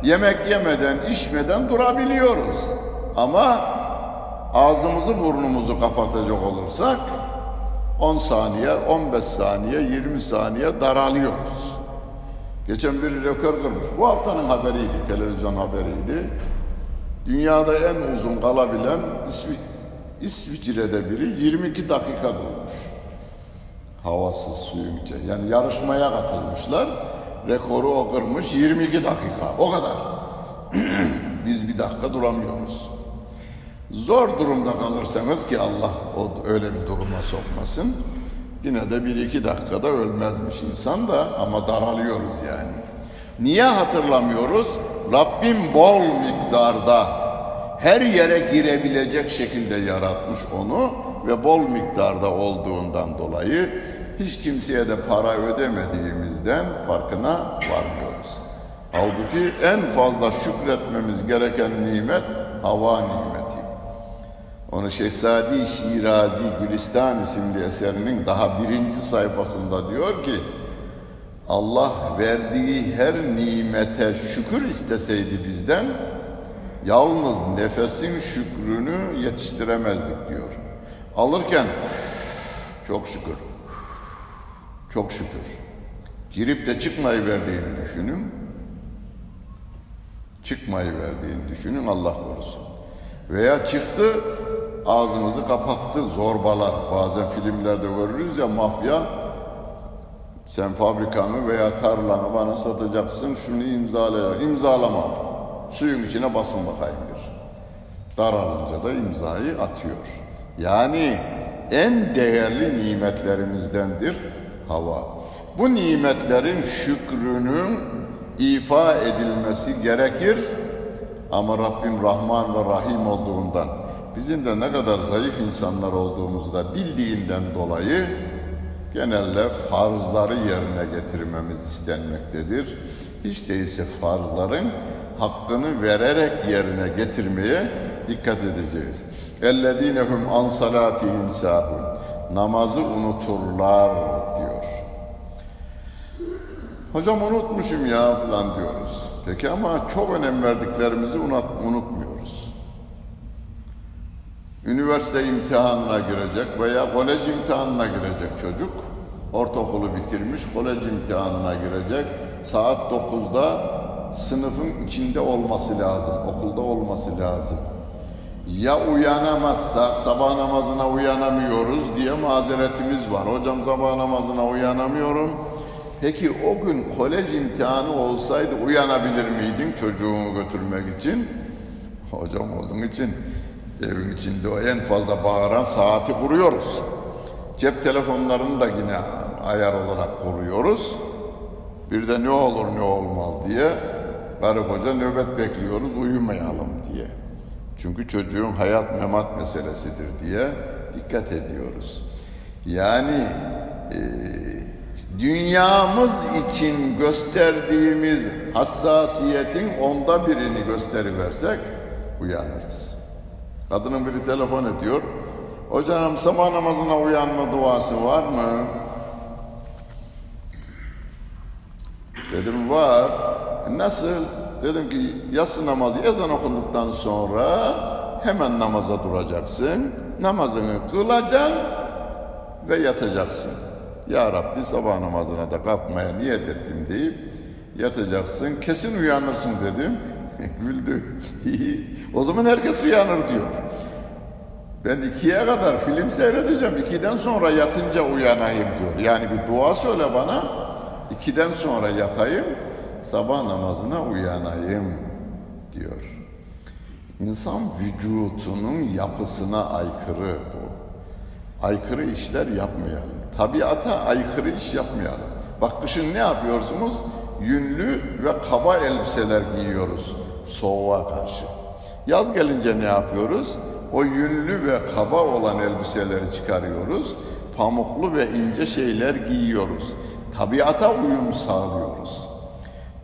yemek yemeden, içmeden durabiliyoruz. Ama ağzımızı burnumuzu kapatacak olursak 10 saniye, 15 saniye, 20 saniye daralıyoruz. Geçen bir rekor kırmış. Bu haftanın haberiydi, televizyon haberiydi. Dünyada en uzun kalabilen İsvi İsviçre'de biri 22 dakika durmuş. Havasız suyun içi. Yani yarışmaya katılmışlar. Rekoru o kırmış 22 dakika. O kadar. Biz bir dakika duramıyoruz. Zor durumda kalırsanız ki Allah o öyle bir duruma sokmasın. Yine de bir iki dakikada ölmezmiş insan da ama daralıyoruz yani. Niye hatırlamıyoruz? Rabbim bol miktarda her yere girebilecek şekilde yaratmış onu ve bol miktarda olduğundan dolayı hiç kimseye de para ödemediğimizden farkına varmıyoruz. Halbuki en fazla şükretmemiz gereken nimet hava nimeti. Onu Şehzadi Şirazi Gülistan isimli eserinin daha birinci sayfasında diyor ki Allah verdiği her nimete şükür isteseydi bizden yalnız nefesin şükrünü yetiştiremezdik diyor. Alırken çok şükür, çok şükür. Girip de çıkmayı verdiğini düşünün. Çıkmayı verdiğini düşünün Allah korusun. Veya çıktı ağzımızı kapattı zorbalar. Bazen filmlerde görürüz ya mafya sen fabrikanı veya tarlanı bana satacaksın şunu imzala. İmzalama. Suyun içine basın bakayım bir. Daralınca da imzayı atıyor. Yani en değerli nimetlerimizdendir hava. Bu nimetlerin şükrünün ifa edilmesi gerekir. Ama Rabbim Rahman ve Rahim olduğundan, bizim de ne kadar zayıf insanlar olduğumuzu da bildiğinden dolayı genelde farzları yerine getirmemiz istenmektedir. Hiç değilse farzların hakkını vererek yerine getirmeye dikkat edeceğiz. Ellezinehum an salatihim sahun. Namazı unuturlar diyor. Hocam unutmuşum ya falan diyoruz. Peki ama çok önem verdiklerimizi unutmuyor. Üniversite imtihanına girecek veya kolej imtihanına girecek çocuk. Ortaokulu bitirmiş, kolej imtihanına girecek. Saat 9'da sınıfın içinde olması lazım, okulda olması lazım. Ya uyanamazsa, sabah namazına uyanamıyoruz diye mazeretimiz var. Hocam sabah namazına uyanamıyorum. Peki o gün kolej imtihanı olsaydı uyanabilir miydin çocuğunu götürmek için? Hocam onun için evin içinde o en fazla bağıran saati kuruyoruz. Cep telefonlarını da yine ayar olarak kuruyoruz. Bir de ne olur ne olmaz diye karı koca nöbet bekliyoruz uyumayalım diye. Çünkü çocuğun hayat memat meselesidir diye dikkat ediyoruz. Yani e, dünyamız için gösterdiğimiz hassasiyetin onda birini gösteriversek uyanırız. Kadının biri telefon ediyor. Hocam sabah namazına uyanma duası var mı? Dedim var. Nasıl? Dedim ki yatsı namazı ezan okunduktan sonra hemen namaza duracaksın. Namazını kılacaksın ve yatacaksın. Ya Rabbi sabah namazına da kalkmaya niyet ettim deyip yatacaksın. Kesin uyanırsın dedim. Güldü. o zaman herkes uyanır diyor. Ben ikiye kadar film seyredeceğim. İkiden sonra yatınca uyanayım diyor. Yani bir dua söyle bana. İkiden sonra yatayım. Sabah namazına uyanayım diyor. İnsan vücutunun yapısına aykırı bu. Aykırı işler yapmayalım. Tabiata aykırı iş yapmayalım. Bak kışın ne yapıyorsunuz? Yünlü ve kaba elbiseler giyiyoruz soğuğa karşı. Yaz gelince ne yapıyoruz? O yünlü ve kaba olan elbiseleri çıkarıyoruz. Pamuklu ve ince şeyler giyiyoruz. Tabiata uyum sağlıyoruz.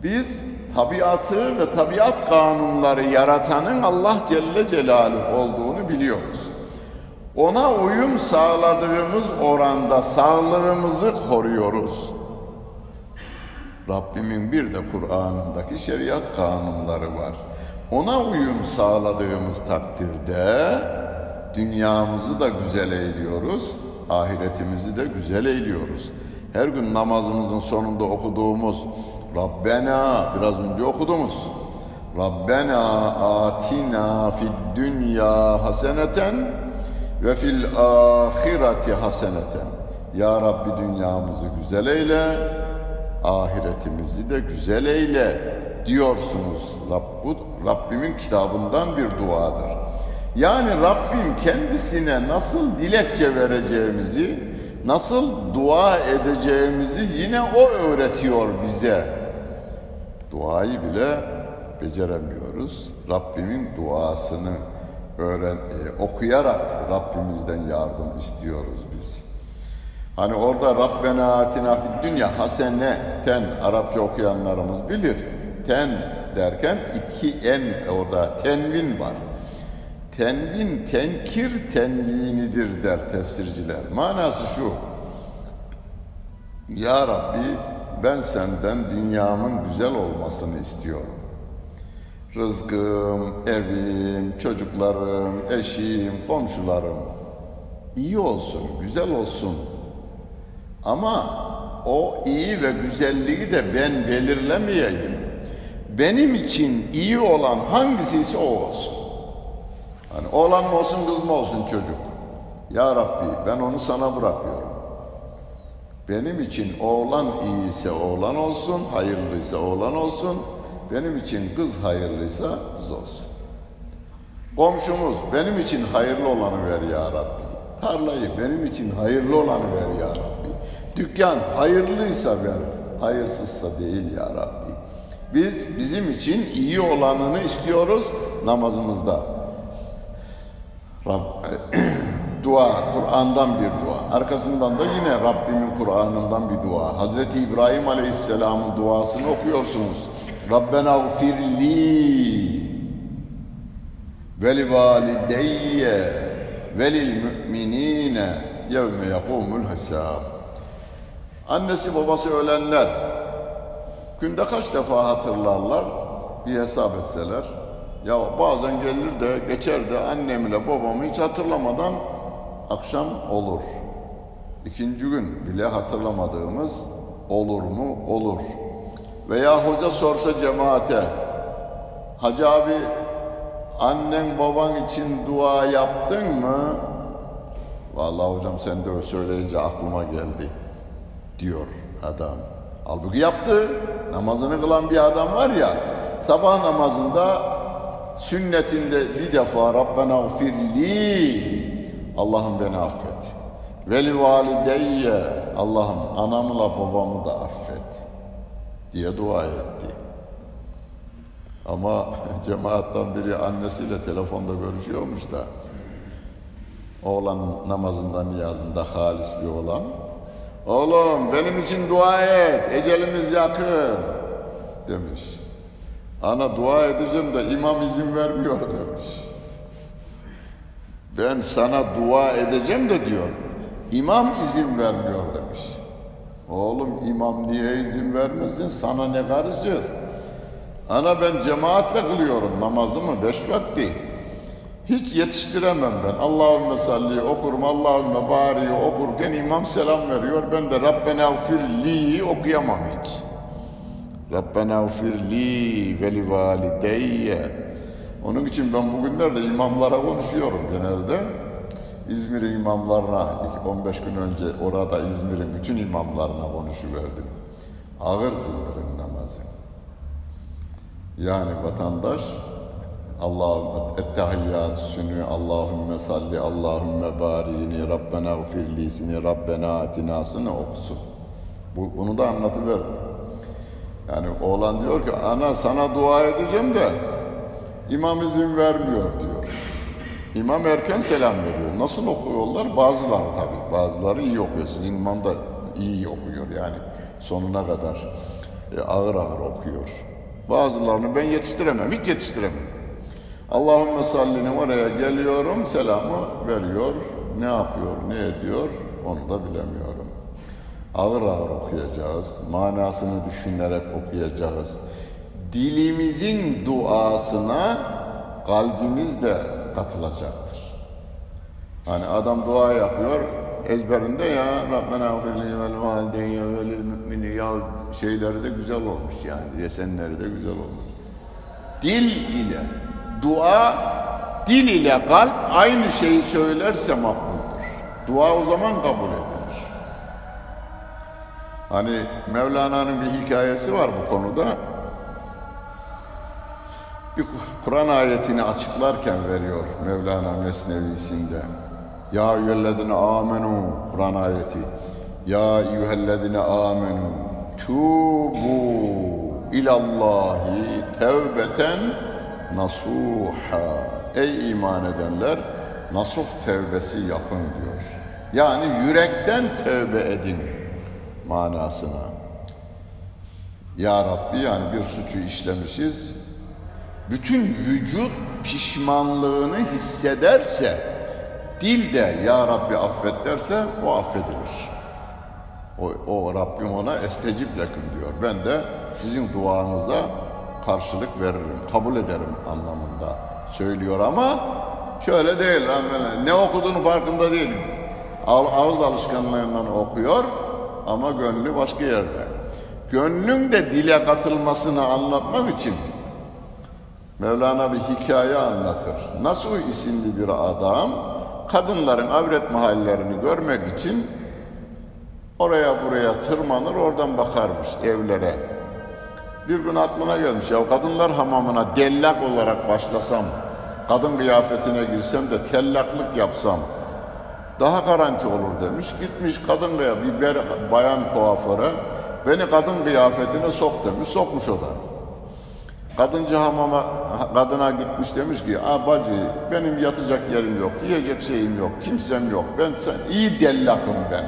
Biz tabiatı ve tabiat kanunları yaratanın Allah Celle Celaluhu olduğunu biliyoruz. Ona uyum sağladığımız oranda sağlığımızı koruyoruz. Rabbimin bir de Kur'an'ındaki şeriat kanunları var. Ona uyum sağladığımız takdirde dünyamızı da güzel eğliyoruz, ahiretimizi de güzel eğliyoruz. Her gün namazımızın sonunda okuduğumuz Rabbena biraz önce okuduğumuz Rabbena atina fid dünya haseneten ve fil ahireti haseneten. Ya Rabbi dünyamızı güzel eyle, ahiretimizi de güzel eyle diyorsunuz. Rabb, Rabbimin kitabından bir duadır. Yani Rabbim kendisine nasıl dilekçe vereceğimizi, nasıl dua edeceğimizi yine o öğretiyor bize. Duayı bile beceremiyoruz. Rabbimin duasını öğren, e, okuyarak Rabbimizden yardım istiyoruz biz. Hani orada Rabbena atina fid dünya hasene ten Arapça okuyanlarımız bilir. Ten derken iki en orada tenvin var. Tenvin tenkir tenvinidir der tefsirciler. Manası şu. Ya Rabbi ben senden dünyamın güzel olmasını istiyorum. Rızkım, evim, çocuklarım, eşim, komşularım iyi olsun, güzel olsun. Ama o iyi ve güzelliği de ben belirlemeyeyim. Benim için iyi olan hangisi ise o olsun. Hani oğlan mı olsun kız mı olsun çocuk. Ya Rabbi ben onu sana bırakıyorum. Benim için oğlan iyiyse oğlan olsun, hayırlıysa oğlan olsun. Benim için kız hayırlıysa kız olsun. Komşumuz benim için hayırlı olanı ver ya Rabbi. Tarlayı benim için hayırlı olanı ver ya Rabbi. Dükkan hayırlıysa ver, hayırsızsa değil ya Rabbi. Biz bizim için iyi olanını istiyoruz namazımızda. Rab, dua, Kur'an'dan bir dua. Arkasından da yine Rabbimin Kur'an'ından bir dua. Hazreti İbrahim Aleyhisselam'ın duasını okuyorsunuz. Rabbena gfirli ve li valideyye velil müminine yevme yakumul hesab. Annesi babası ölenler günde kaç defa hatırlarlar bir hesap etseler. Ya bazen gelir de geçer de annemle babamı hiç hatırlamadan akşam olur. İkinci gün bile hatırlamadığımız olur mu? Olur. Veya hoca sorsa cemaate, Hacı abi annen baban için dua yaptın mı? Vallahi hocam sen de söyleyince aklıma geldi diyor adam. Halbuki yaptı. Namazını kılan bir adam var ya sabah namazında sünnetinde bir defa Rabbena gfirli Allah'ım beni affet. Veli valideyye Allah'ım anamla babamı da affet diye dua etti. Ama cemaattan biri annesiyle telefonda görüşüyormuş da oğlan namazında niyazında halis bir olan oğlum benim için dua et ecelimiz yakın demiş. Ana dua edeceğim de imam izin vermiyor demiş. Ben sana dua edeceğim de diyor. İmam izin vermiyor demiş. Oğlum imam niye izin vermesin? Sana ne karışır? Ana ben cemaatle kılıyorum namazımı beş vakti. Hiç yetiştiremem ben. Allahümme salli okurum, Allahümme bari okurken imam selam veriyor. Ben de Rabbena gfirli okuyamam hiç. Rabbena gfirli ve li valideyye. Onun için ben bugünlerde imamlara konuşuyorum genelde. İzmir imamlarına 15 gün önce orada İzmir'in bütün imamlarına konuşuverdim. Ağır kıldırın namazı. Yani vatandaş Allahümme ettehiyyatüsünü Allahümme salli Allahümme barini Rabbena gfirlisini Rabbena atinasını okusun. Bu, bunu da anlatıverdim. Yani oğlan diyor ki ana sana dua edeceğim de imam izin vermiyor diyor. İmam erken selam veriyor. Nasıl okuyorlar? Bazıları tabii. Bazıları iyi okuyor. Sizin imam da iyi okuyor yani. Sonuna kadar e, ağır ağır okuyor. Bazılarını ben yetiştiremem. Hiç yetiştiremem. Allahümme sallinin oraya geliyorum. Selamı veriyor. Ne yapıyor, ne ediyor onu da bilemiyorum. Ağır ağır okuyacağız. Manasını düşünerek okuyacağız. Dilimizin duasına kalbimiz de katılacaktır. Hani adam dua yapıyor, ezberinde ya Rabbena gfirli vel valideyye velil mümini ya şeyleri de güzel olmuş yani desenleri de güzel olmuş. Dil ile dua dil ile kalp aynı şeyi söylerse makbuldür. Dua o zaman kabul edilir. Hani Mevlana'nın bir hikayesi var bu konuda bir Kur'an ayetini açıklarken veriyor Mevlana Mesnevisinde. Ya eyyühellezine amenu Kur'an ayeti. Ya eyyühellezine amenu tubu ilallahi tevbeten nasuha. Ey iman edenler nasuh tevbesi yapın diyor. Yani yürekten tevbe edin manasına. Ya Rabbi yani bir suçu işlemişiz, bütün vücut pişmanlığını hissederse, dil de Ya Rabbi affet derse o affedilir. O, o Rabbim ona estecip leküm diyor. Ben de sizin duanıza karşılık veririm, kabul ederim anlamında söylüyor ama şöyle değil. Ne okuduğunu farkında değilim. Ağız alışkanlığından okuyor ama gönlü başka yerde. Gönlün de dile katılmasını anlatmak için Mevlana bir hikaye anlatır. Nasuh isimli bir adam kadınların avret mahallerini görmek için oraya buraya tırmanır oradan bakarmış evlere. Bir gün aklına gelmiş ya kadınlar hamamına dellak olarak başlasam, kadın kıyafetine girsem de tellaklık yapsam daha garanti olur demiş. Gitmiş kadın veya bir bayan kuaföre beni kadın kıyafetine sok demiş. Sokmuş o da. Kadıncı hamama kadına gitmiş demiş ki "A bacı benim yatacak yerim yok, yiyecek şeyim yok, kimsem yok. Ben sen iyi dellakım ben."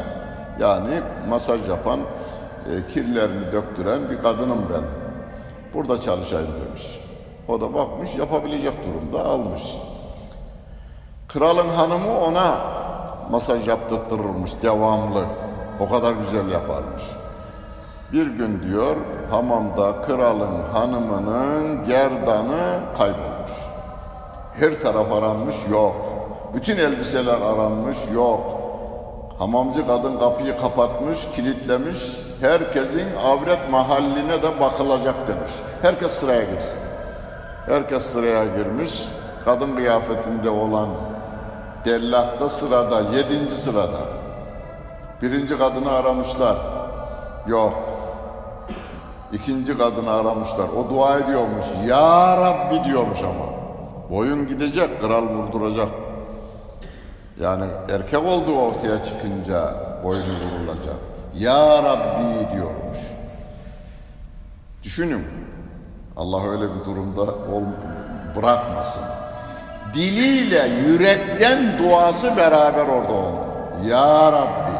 Yani masaj yapan, e, kirlerini döktüren bir kadınım ben. Burada çalışayım demiş. O da bakmış yapabilecek durumda almış. Kralın hanımı ona masaj yaptırtırırmış devamlı. O kadar güzel yaparmış. Bir gün diyor hamamda kralın hanımının gerdanı kaybolmuş. Her taraf aranmış yok. Bütün elbiseler aranmış yok. Hamamcı kadın kapıyı kapatmış, kilitlemiş. Herkesin avret mahalline de bakılacak demiş. Herkes sıraya girsin. Herkes sıraya girmiş. Kadın kıyafetinde olan dellak da sırada, yedinci sırada. Birinci kadını aramışlar. Yok. İkinci kadını aramışlar. O dua ediyormuş. Ya Rabbi diyormuş ama. Boyun gidecek, kral vurduracak. Yani erkek olduğu ortaya çıkınca boynu vurulacak. Ya Rabbi diyormuş. Düşünün. Allah öyle bir durumda ol, bırakmasın. Diliyle, yürekten duası beraber orada olun. Ya Rabbi,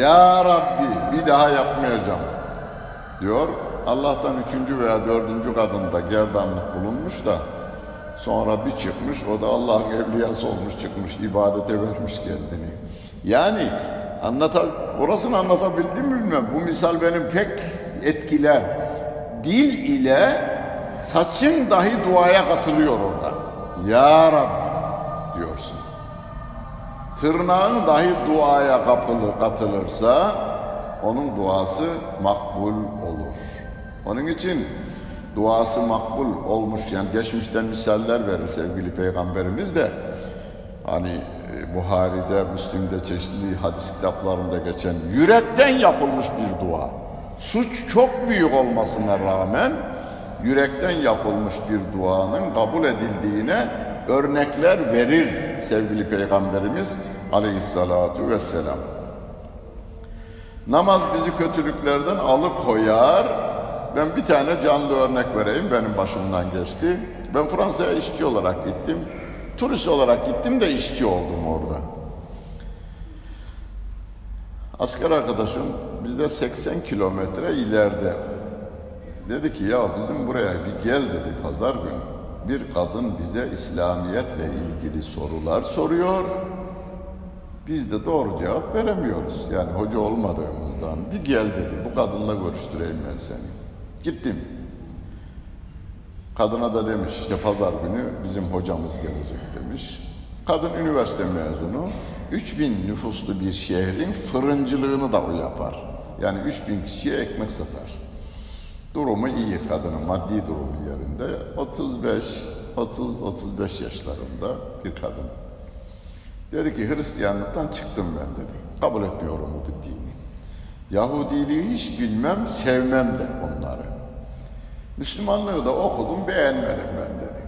Ya Rabbi bir daha yapmayacağım diyor. Allah'tan üçüncü veya dördüncü kadında gerdanlık bulunmuş da sonra bir çıkmış o da Allah'ın evliyası olmuş çıkmış ibadete vermiş kendini. Yani anlata, orasını anlatabildim mi bilmem. Bu misal benim pek etkiler. Dil ile saçın dahi duaya katılıyor orada. Ya Rabbi diyorsun. Tırnağın dahi duaya kapılı katılırsa onun duası makbul olur. Onun için duası makbul olmuş yani geçmişten misaller verir sevgili peygamberimiz de hani Buhari'de, Müslim'de çeşitli hadis kitaplarında geçen yürekten yapılmış bir dua. Suç çok büyük olmasına rağmen yürekten yapılmış bir duanın kabul edildiğine örnekler verir sevgili peygamberimiz aleyhissalatu vesselam. Namaz bizi kötülüklerden alıkoyar. Ben bir tane canlı örnek vereyim benim başımdan geçti. Ben Fransa'ya işçi olarak gittim. Turist olarak gittim de işçi oldum orada. Asker arkadaşım bizde 80 kilometre ileride. Dedi ki ya bizim buraya bir gel dedi pazar günü. Bir kadın bize İslamiyetle ilgili sorular soruyor. Biz de doğru cevap veremiyoruz. Yani hoca olmadığımızdan. Bir gel dedi bu kadınla görüştüreyim ben seni. Gittim. Kadına da demiş işte pazar günü bizim hocamız gelecek demiş. Kadın üniversite mezunu. 3000 nüfuslu bir şehrin fırıncılığını da o yapar. Yani 3000 kişiye ekmek satar. Durumu iyi kadının maddi durumu yerinde. 35 30-35 yaşlarında bir kadın. Dedi ki Hristiyanlıktan çıktım ben dedi. Kabul etmiyorum bu dini. Yahudiliği hiç bilmem, sevmem de onları. Müslümanlığı da okudum, beğenmedim ben dedi.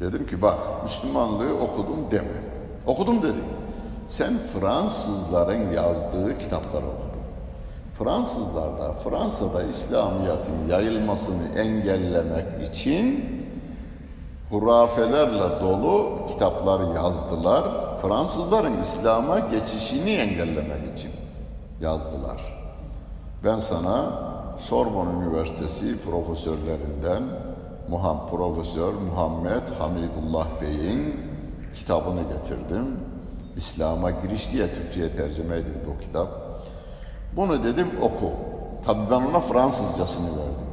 Dedim ki bak Müslümanlığı okudum deme. Okudum dedi. Sen Fransızların yazdığı kitapları okudun. Fransızlar da Fransa'da İslamiyet'in yayılmasını engellemek için hurafelerle dolu kitaplar yazdılar. Fransızların İslam'a geçişini engellemek için yazdılar. Ben sana Sorbonne Üniversitesi profesörlerinden Muham, Profesör Muhammed Hamidullah Bey'in kitabını getirdim. İslam'a giriş diye Türkçe'ye tercüme edildi o kitap. Bunu dedim oku. Tabii ben ona Fransızcasını verdim.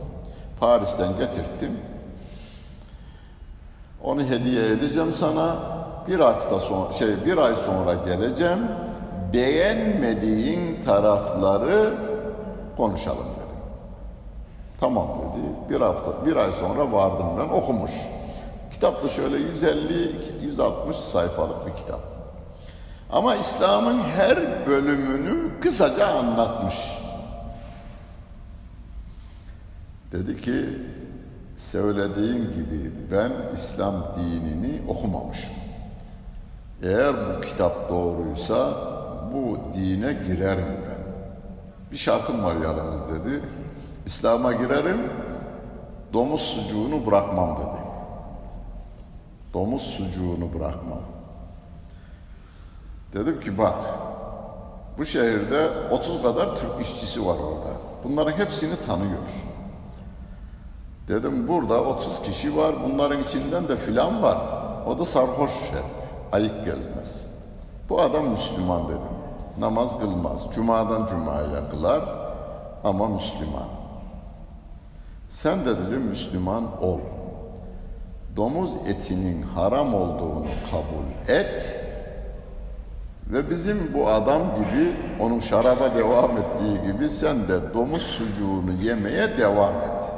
Paris'ten getirttim. Onu hediye edeceğim sana. Bir hafta sonra şey bir ay sonra geleceğim. Beğenmediğin tarafları konuşalım. Tamam dedi. Bir hafta bir ay sonra vardım ben okumuş. Kitap da şöyle 150 160 sayfalık bir kitap. Ama İslam'ın her bölümünü kısaca anlatmış. Dedi ki söylediğin gibi ben İslam dinini okumamışım. Eğer bu kitap doğruysa bu dine girerim ben. Bir şartım var yalnız dedi. İslam'a girerim, domuz sucuğunu bırakmam dedi. Domuz sucuğunu bırakmam. Dedim ki bak, bu şehirde 30 kadar Türk işçisi var orada. Bunların hepsini tanıyor. Dedim burada 30 kişi var, bunların içinden de filan var. o da sarhoş hep, ayık gezmez. Bu adam Müslüman dedim. Namaz kılmaz, cumadan cumaya kılar ama Müslüman. Sen de dedim Müslüman ol. Domuz etinin haram olduğunu kabul et ve bizim bu adam gibi onun şaraba devam ettiği gibi sen de domuz sucuğunu yemeye devam et.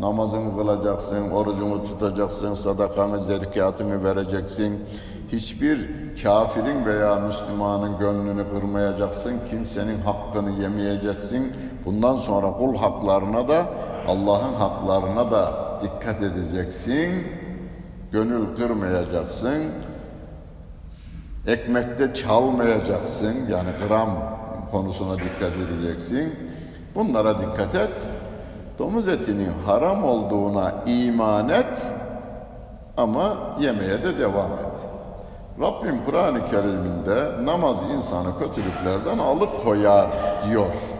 Namazını kılacaksın, orucunu tutacaksın, sadakanı, zekatını vereceksin. Hiçbir kafirin veya Müslümanın gönlünü kırmayacaksın. Kimsenin hakkını yemeyeceksin. Bundan sonra kul haklarına da Allah'ın haklarına da dikkat edeceksin. Gönül kırmayacaksın. Ekmekte çalmayacaksın. Yani gram konusuna dikkat edeceksin. Bunlara dikkat et. Domuz etinin haram olduğuna iman et ama yemeye de devam et. Rabbim Kur'an-ı Kerim'inde namaz insanı kötülüklerden alıkoyar diyor.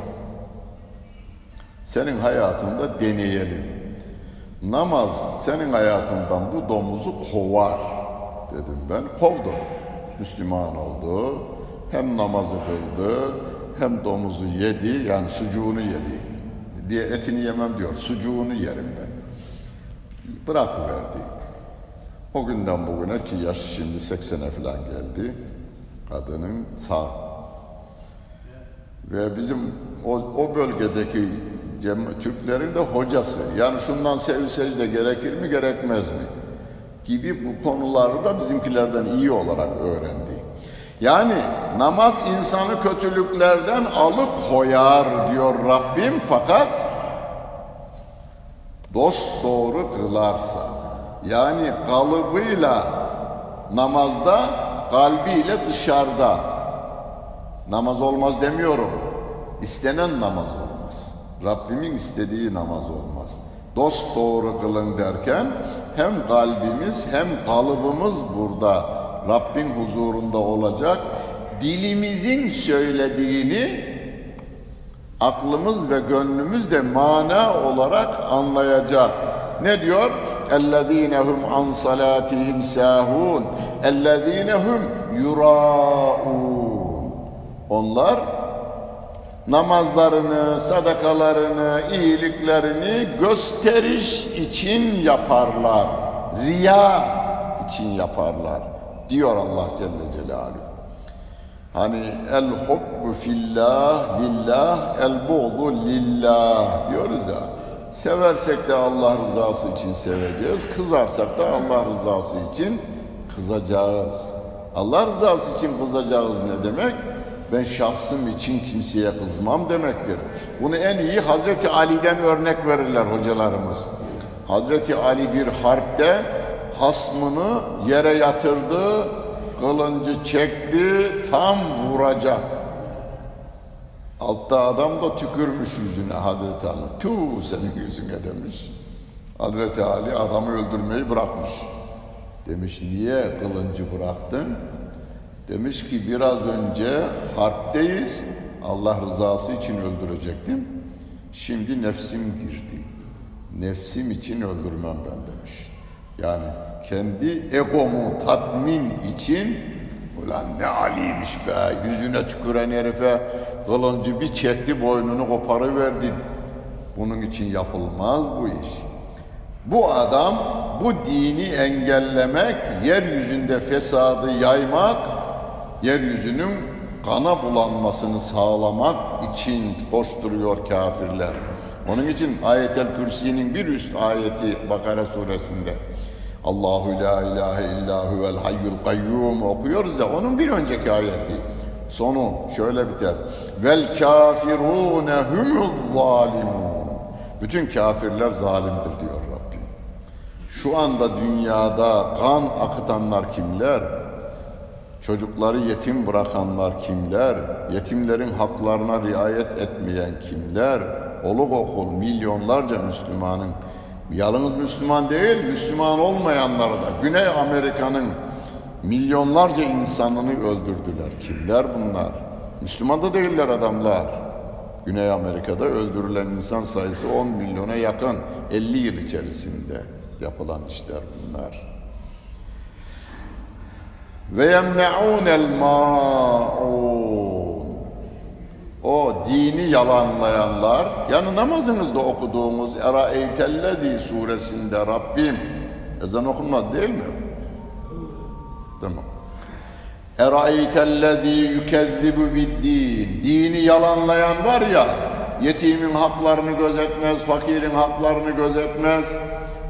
Senin hayatında deneyelim. Namaz senin hayatından bu domuzu kovar dedim ben. Kovdum. Müslüman oldu. Hem namazı kıldı hem domuzu yedi yani sucuğunu yedi. Diye etini yemem diyor. Sucuğunu yerim ben. Bırakıverdi. O günden bugüne ki yaş şimdi 80'e falan geldi. Kadının sağ. Ve bizim o, o bölgedeki Cem, Türklerin de hocası. Yani şundan sev secde gerekir mi gerekmez mi? Gibi bu konuları da bizimkilerden iyi olarak öğrendi. Yani namaz insanı kötülüklerden alıkoyar diyor Rabbim fakat dost doğru kılarsa yani kalıbıyla namazda kalbiyle dışarıda namaz olmaz demiyorum. İstenen namaz olmaz. Rabbimin istediği namaz olmaz. Dost doğru kılın derken hem kalbimiz hem kalıbımız burada Rabbin huzurunda olacak. Dilimizin söylediğini aklımız ve gönlümüz de mana olarak anlayacak. Ne diyor? Ellezinehum an salatihim sahun. Ellezinehum yuraun. Onlar namazlarını, sadakalarını, iyiliklerini gösteriş için yaparlar. Riya için yaparlar diyor Allah Celle Celaluhu. Hani el hubbu fillah lillah el buğdu lillah diyoruz ya. Seversek de Allah rızası için seveceğiz. Kızarsak da Allah rızası için kızacağız. Allah rızası için kızacağız ne demek? Ben şahsım için kimseye kızmam demektir. Bunu en iyi Hazreti Ali'den örnek verirler hocalarımız. Hazreti Ali bir harpte hasmını yere yatırdı, kılıncı çekti, tam vuracak. Altta adam da tükürmüş yüzüne Hazreti Ali. Tu senin yüzüne demiş. Hazreti Ali adamı öldürmeyi bırakmış. Demiş niye kılıncı bıraktın? Demiş ki biraz önce harpteyiz. Allah rızası için öldürecektim. Şimdi nefsim girdi. Nefsim için öldürmem ben demiş. Yani kendi egomu tatmin için ulan ne aliymiş be yüzüne tüküren herife kılıncı bir çekti boynunu koparıverdi. Bunun için yapılmaz bu iş. Bu adam bu dini engellemek, yeryüzünde fesadı yaymak, yeryüzünün kana bulanmasını sağlamak için koşturuyor kafirler. Onun için ayetel kürsinin bir üst ayeti Bakara suresinde Allahu la ilahe illa huvel hayyul kayyum okuyoruz ya onun bir önceki ayeti. Sonu şöyle biter. Vel kafirune humuz zalimun. Bütün kafirler zalimdir diyor Rabbim. Şu anda dünyada kan akıtanlar kimler? Çocukları yetim bırakanlar kimler? Yetimlerin haklarına riayet etmeyen kimler? Oluk okul milyonlarca Müslümanın yalnız Müslüman değil, Müslüman olmayanları da Güney Amerika'nın milyonlarca insanını öldürdüler. Kimler bunlar? Müslüman da değiller adamlar. Güney Amerika'da öldürülen insan sayısı 10 milyona yakın 50 yıl içerisinde yapılan işler bunlar. Ve yemne'ûnel ma'un. O dini yalanlayanlar, yani namazınızda okuduğumuz Eraeytellezi suresinde Rabbim, ezan okunmadı değil mi? Tamam. Eraeytellezi yükezzibu biddin. Dini yalanlayan var ya, yetimin haklarını gözetmez, fakirin haklarını gözetmez.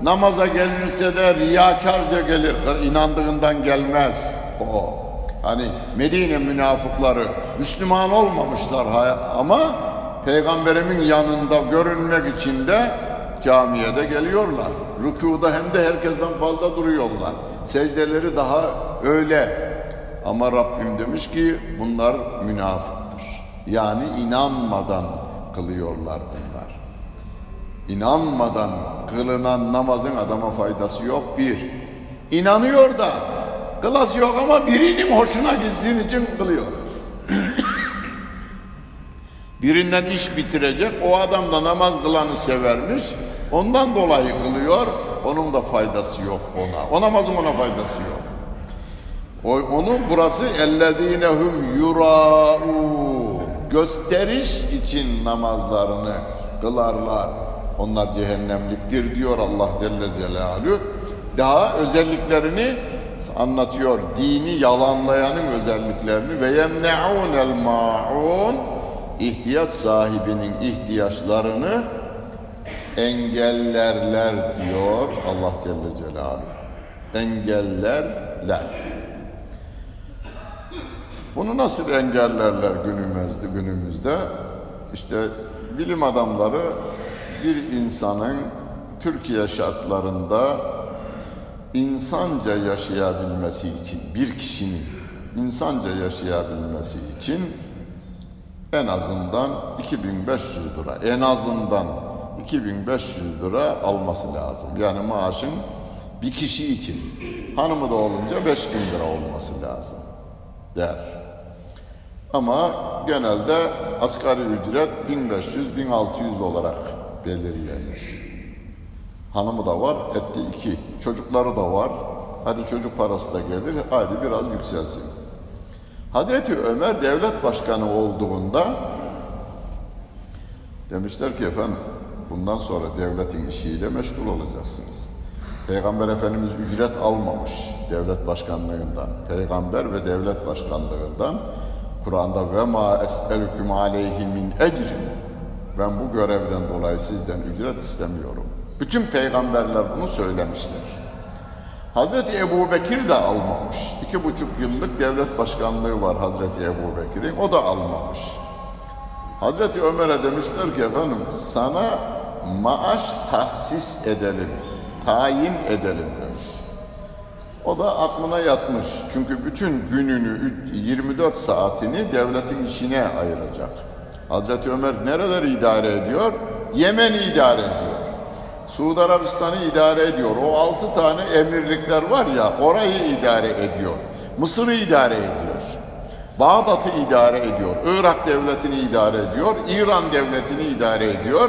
Namaza gelirse de riyakarca gelir, inandığından gelmez o. Hani Medine münafıkları Müslüman olmamışlar ama Peygamberimin yanında görünmek için de camiye de geliyorlar. Rükuda hem de herkesten fazla duruyorlar. Secdeleri daha öyle. Ama Rabbim demiş ki bunlar münafıktır. Yani inanmadan kılıyorlar bunlar. İnanmadan kılınan namazın adama faydası yok bir. İnanıyor da kılası yok ama birinin hoşuna gitsin için kılıyor. Birinden iş bitirecek, o adam da namaz kılanı severmiş, ondan dolayı kılıyor, onun da faydası yok ona. O namazın ona faydası yok. O, onu burası ellezinehum yuraun gösteriş için namazlarını kılarlar. Onlar cehennemliktir diyor Allah Celle Celaluhu. Daha özelliklerini anlatıyor. Dini yalanlayanın özelliklerini ve yemne'unel ma'un ihtiyaç sahibinin ihtiyaçlarını engellerler diyor Allah Celle Celaluhu. Engellerler. Bunu nasıl engellerler günümüzde günümüzde? İşte bilim adamları bir insanın Türkiye şartlarında insanca yaşayabilmesi için bir kişinin insanca yaşayabilmesi için en azından 2500 lira en azından 2500 lira alması lazım. Yani maaşın bir kişi için hanımı da olunca 5000 lira olması lazım der. Ama genelde asgari ücret 1500-1600 olarak belirlenir. Hanımı da var, etti iki. Çocukları da var. Hadi çocuk parası da gelir, hadi biraz yükselsin. Hazreti Ömer devlet başkanı olduğunda demişler ki efendim bundan sonra devletin işiyle meşgul olacaksınız. Peygamber Efendimiz ücret almamış devlet başkanlığından. Peygamber ve devlet başkanlığından Kur'an'da ve ma es'elüküm aleyhi min ecrin ben bu görevden dolayı sizden ücret istemiyorum. Bütün peygamberler bunu söylemişler. Hazreti Ebu Bekir de almamış. İki buçuk yıllık devlet başkanlığı var Hazreti Ebu Bekir'in. O da almamış. Hazreti Ömer'e demişler ki efendim sana maaş tahsis edelim, tayin edelim demiş. O da aklına yatmış. Çünkü bütün gününü 24 saatini devletin işine ayıracak. Hazreti Ömer nereleri idare ediyor? Yemen'i idare ediyor. Suudi Arabistan'ı idare ediyor. O altı tane emirlikler var ya orayı idare ediyor. Mısır'ı idare ediyor. Bağdat'ı idare ediyor. Irak devletini idare ediyor. İran devletini idare ediyor.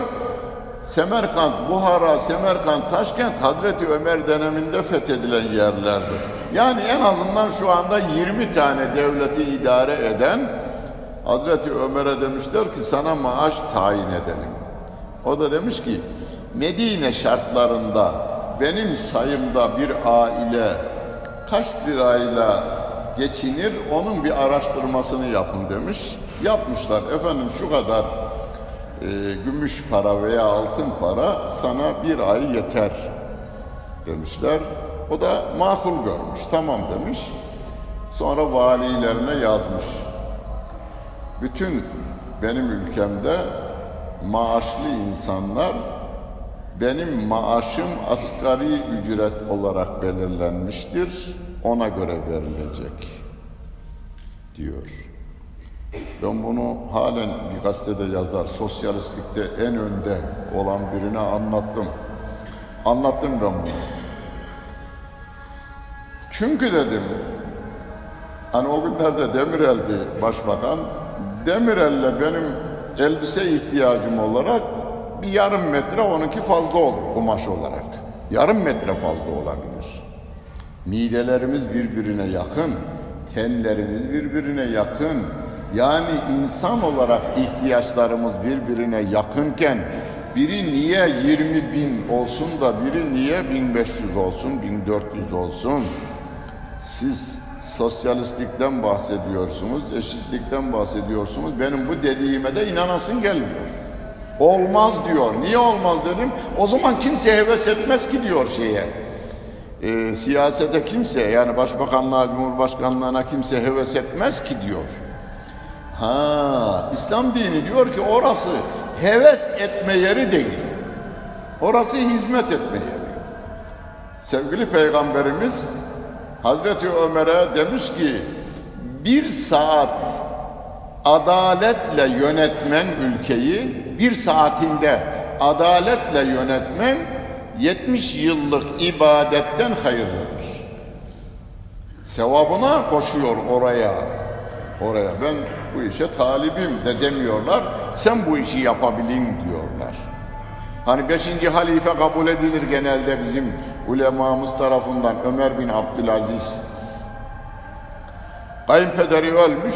Semerkant, Buhara, Semerkant, Taşkent Hazreti Ömer döneminde fethedilen yerlerdir. Yani en azından şu anda 20 tane devleti idare eden Hazreti Ömer'e demişler ki sana maaş tayin edelim. O da demiş ki Medine şartlarında benim sayımda bir aile kaç lirayla geçinir onun bir araştırmasını yapın demiş. Yapmışlar efendim şu kadar e, gümüş para veya altın para sana bir ay yeter demişler. O da makul görmüş, tamam demiş. Sonra valilerine yazmış. Bütün benim ülkemde maaşlı insanlar benim maaşım asgari ücret olarak belirlenmiştir. Ona göre verilecek diyor. Ben bunu halen bir gazetede yazar, sosyalistlikte en önde olan birine anlattım. Anlattım ben bunu. Çünkü dedim, hani o günlerde Demirel'di başbakan, Demirel'le benim elbise ihtiyacım olarak bir yarım metre onunki fazla olur kumaş olarak. Yarım metre fazla olabilir. Midelerimiz birbirine yakın Tenlerimiz birbirine yakın. Yani insan olarak ihtiyaçlarımız birbirine yakınken biri niye 20 bin olsun da biri niye 1500 olsun, 1400 olsun? Siz sosyalistlikten bahsediyorsunuz, eşitlikten bahsediyorsunuz. Benim bu dediğime de inanasın gelmiyor. Olmaz diyor. Niye olmaz dedim. O zaman kimse heves etmez ki diyor şeye. E, siyasete kimse yani başbakanlığa, cumhurbaşkanlığına kimse heves etmez ki diyor. Ha, İslam dini diyor ki orası heves etme yeri değil. Orası hizmet etme yeri. Sevgili Peygamberimiz Hazreti Ömer'e demiş ki bir saat adaletle yönetmen ülkeyi bir saatinde adaletle yönetmen 70 yıllık ibadetten hayırlıdır. Sevabına koşuyor oraya. Oraya ben bu işe talibim de demiyorlar. Sen bu işi yapabilin diyorlar. Hani beşinci halife kabul edilir genelde bizim ulemamız tarafından Ömer bin Abdülaziz. Kayınpederi ölmüş,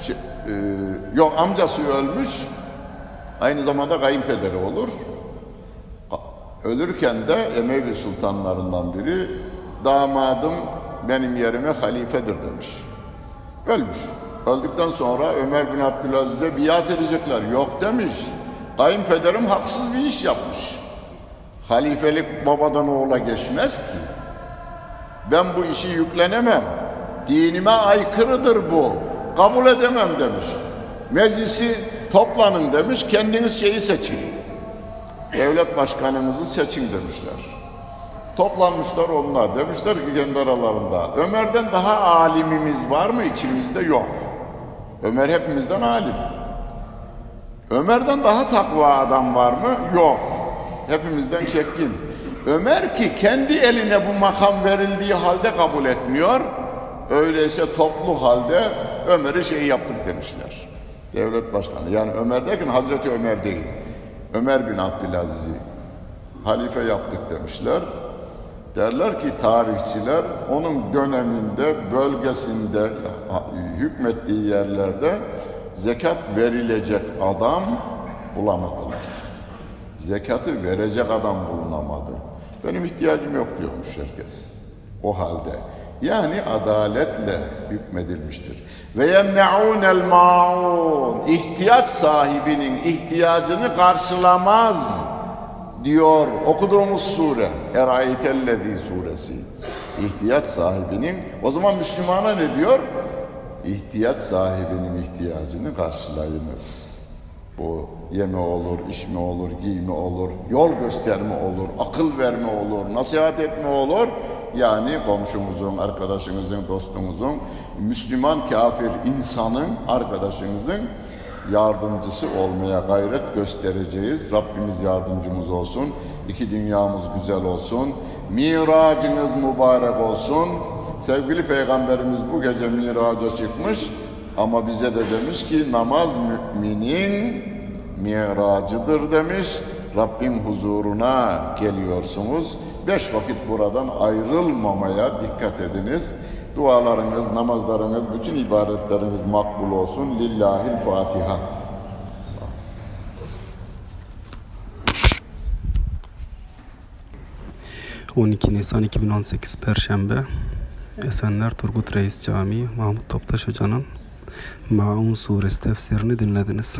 şey, e, yok amcası ölmüş, aynı zamanda kayınpederi olur. Ölürken de Emevi sultanlarından biri damadım benim yerime halifedir demiş. Ölmüş. Öldükten sonra Ömer bin Abdülaziz'e biat edecekler. Yok demiş. Kayınpederim haksız bir iş yapmış. Halifelik babadan oğula geçmez ki. Ben bu işi yüklenemem. Dinime aykırıdır bu. Kabul edemem demiş. Meclisi toplanın demiş. Kendiniz şeyi seçin. Devlet başkanımızı seçin demişler. Toplanmışlar onlar. Demişler ki kendi aralarında. Ömer'den daha alimimiz var mı içimizde? Yok. Ömer hepimizden alim. Ömer'den daha takva adam var mı? Yok. Hepimizden çekkin. Ömer ki kendi eline bu makam verildiği halde kabul etmiyor. Öyleyse toplu halde Ömer'i şey yaptık demişler. Devlet başkanı. Yani Ömer derken Hazreti Ömer değil. Ömer bin Abdülaziz'i halife yaptık demişler. Derler ki tarihçiler onun döneminde, bölgesinde, hükmettiği yerlerde zekat verilecek adam bulamadılar. Zekatı verecek adam bulunamadı. Benim ihtiyacım yok diyormuş herkes. O halde. Yani adaletle hükmedilmiştir. Ve yemne'ûnel ma'un. İhtiyaç sahibinin ihtiyacını karşılamaz diyor okuduğumuz sure. Erayetellezi suresi. İhtiyaç sahibinin o zaman Müslümana ne diyor? İhtiyaç sahibinin ihtiyacını karşılayınız. Bu yeme olur, içme olur, giyme olur, yol gösterme olur, akıl verme olur, nasihat etme olur. Yani komşumuzun, arkadaşınızın, dostumuzun, Müslüman kafir insanın, arkadaşınızın yardımcısı olmaya gayret göstereceğiz. Rabbimiz yardımcımız olsun. İki dünyamız güzel olsun. Miracınız mübarek olsun. Sevgili Peygamberimiz bu gece miraca çıkmış ama bize de demiş ki namaz müminin miracıdır demiş. Rabbim huzuruna geliyorsunuz. Beş vakit buradan ayrılmamaya dikkat ediniz. Dualarınız, namazlarınız, bütün ibadetleriniz makbul olsun. Lillahil Fatiha. ...12 Nisan 2018 Perşembe... ...Esenler Turgut Reis Camii... ...Mahmut Toptaş Hoca'nın... ...Maun Suresi tefsirini dinlediniz.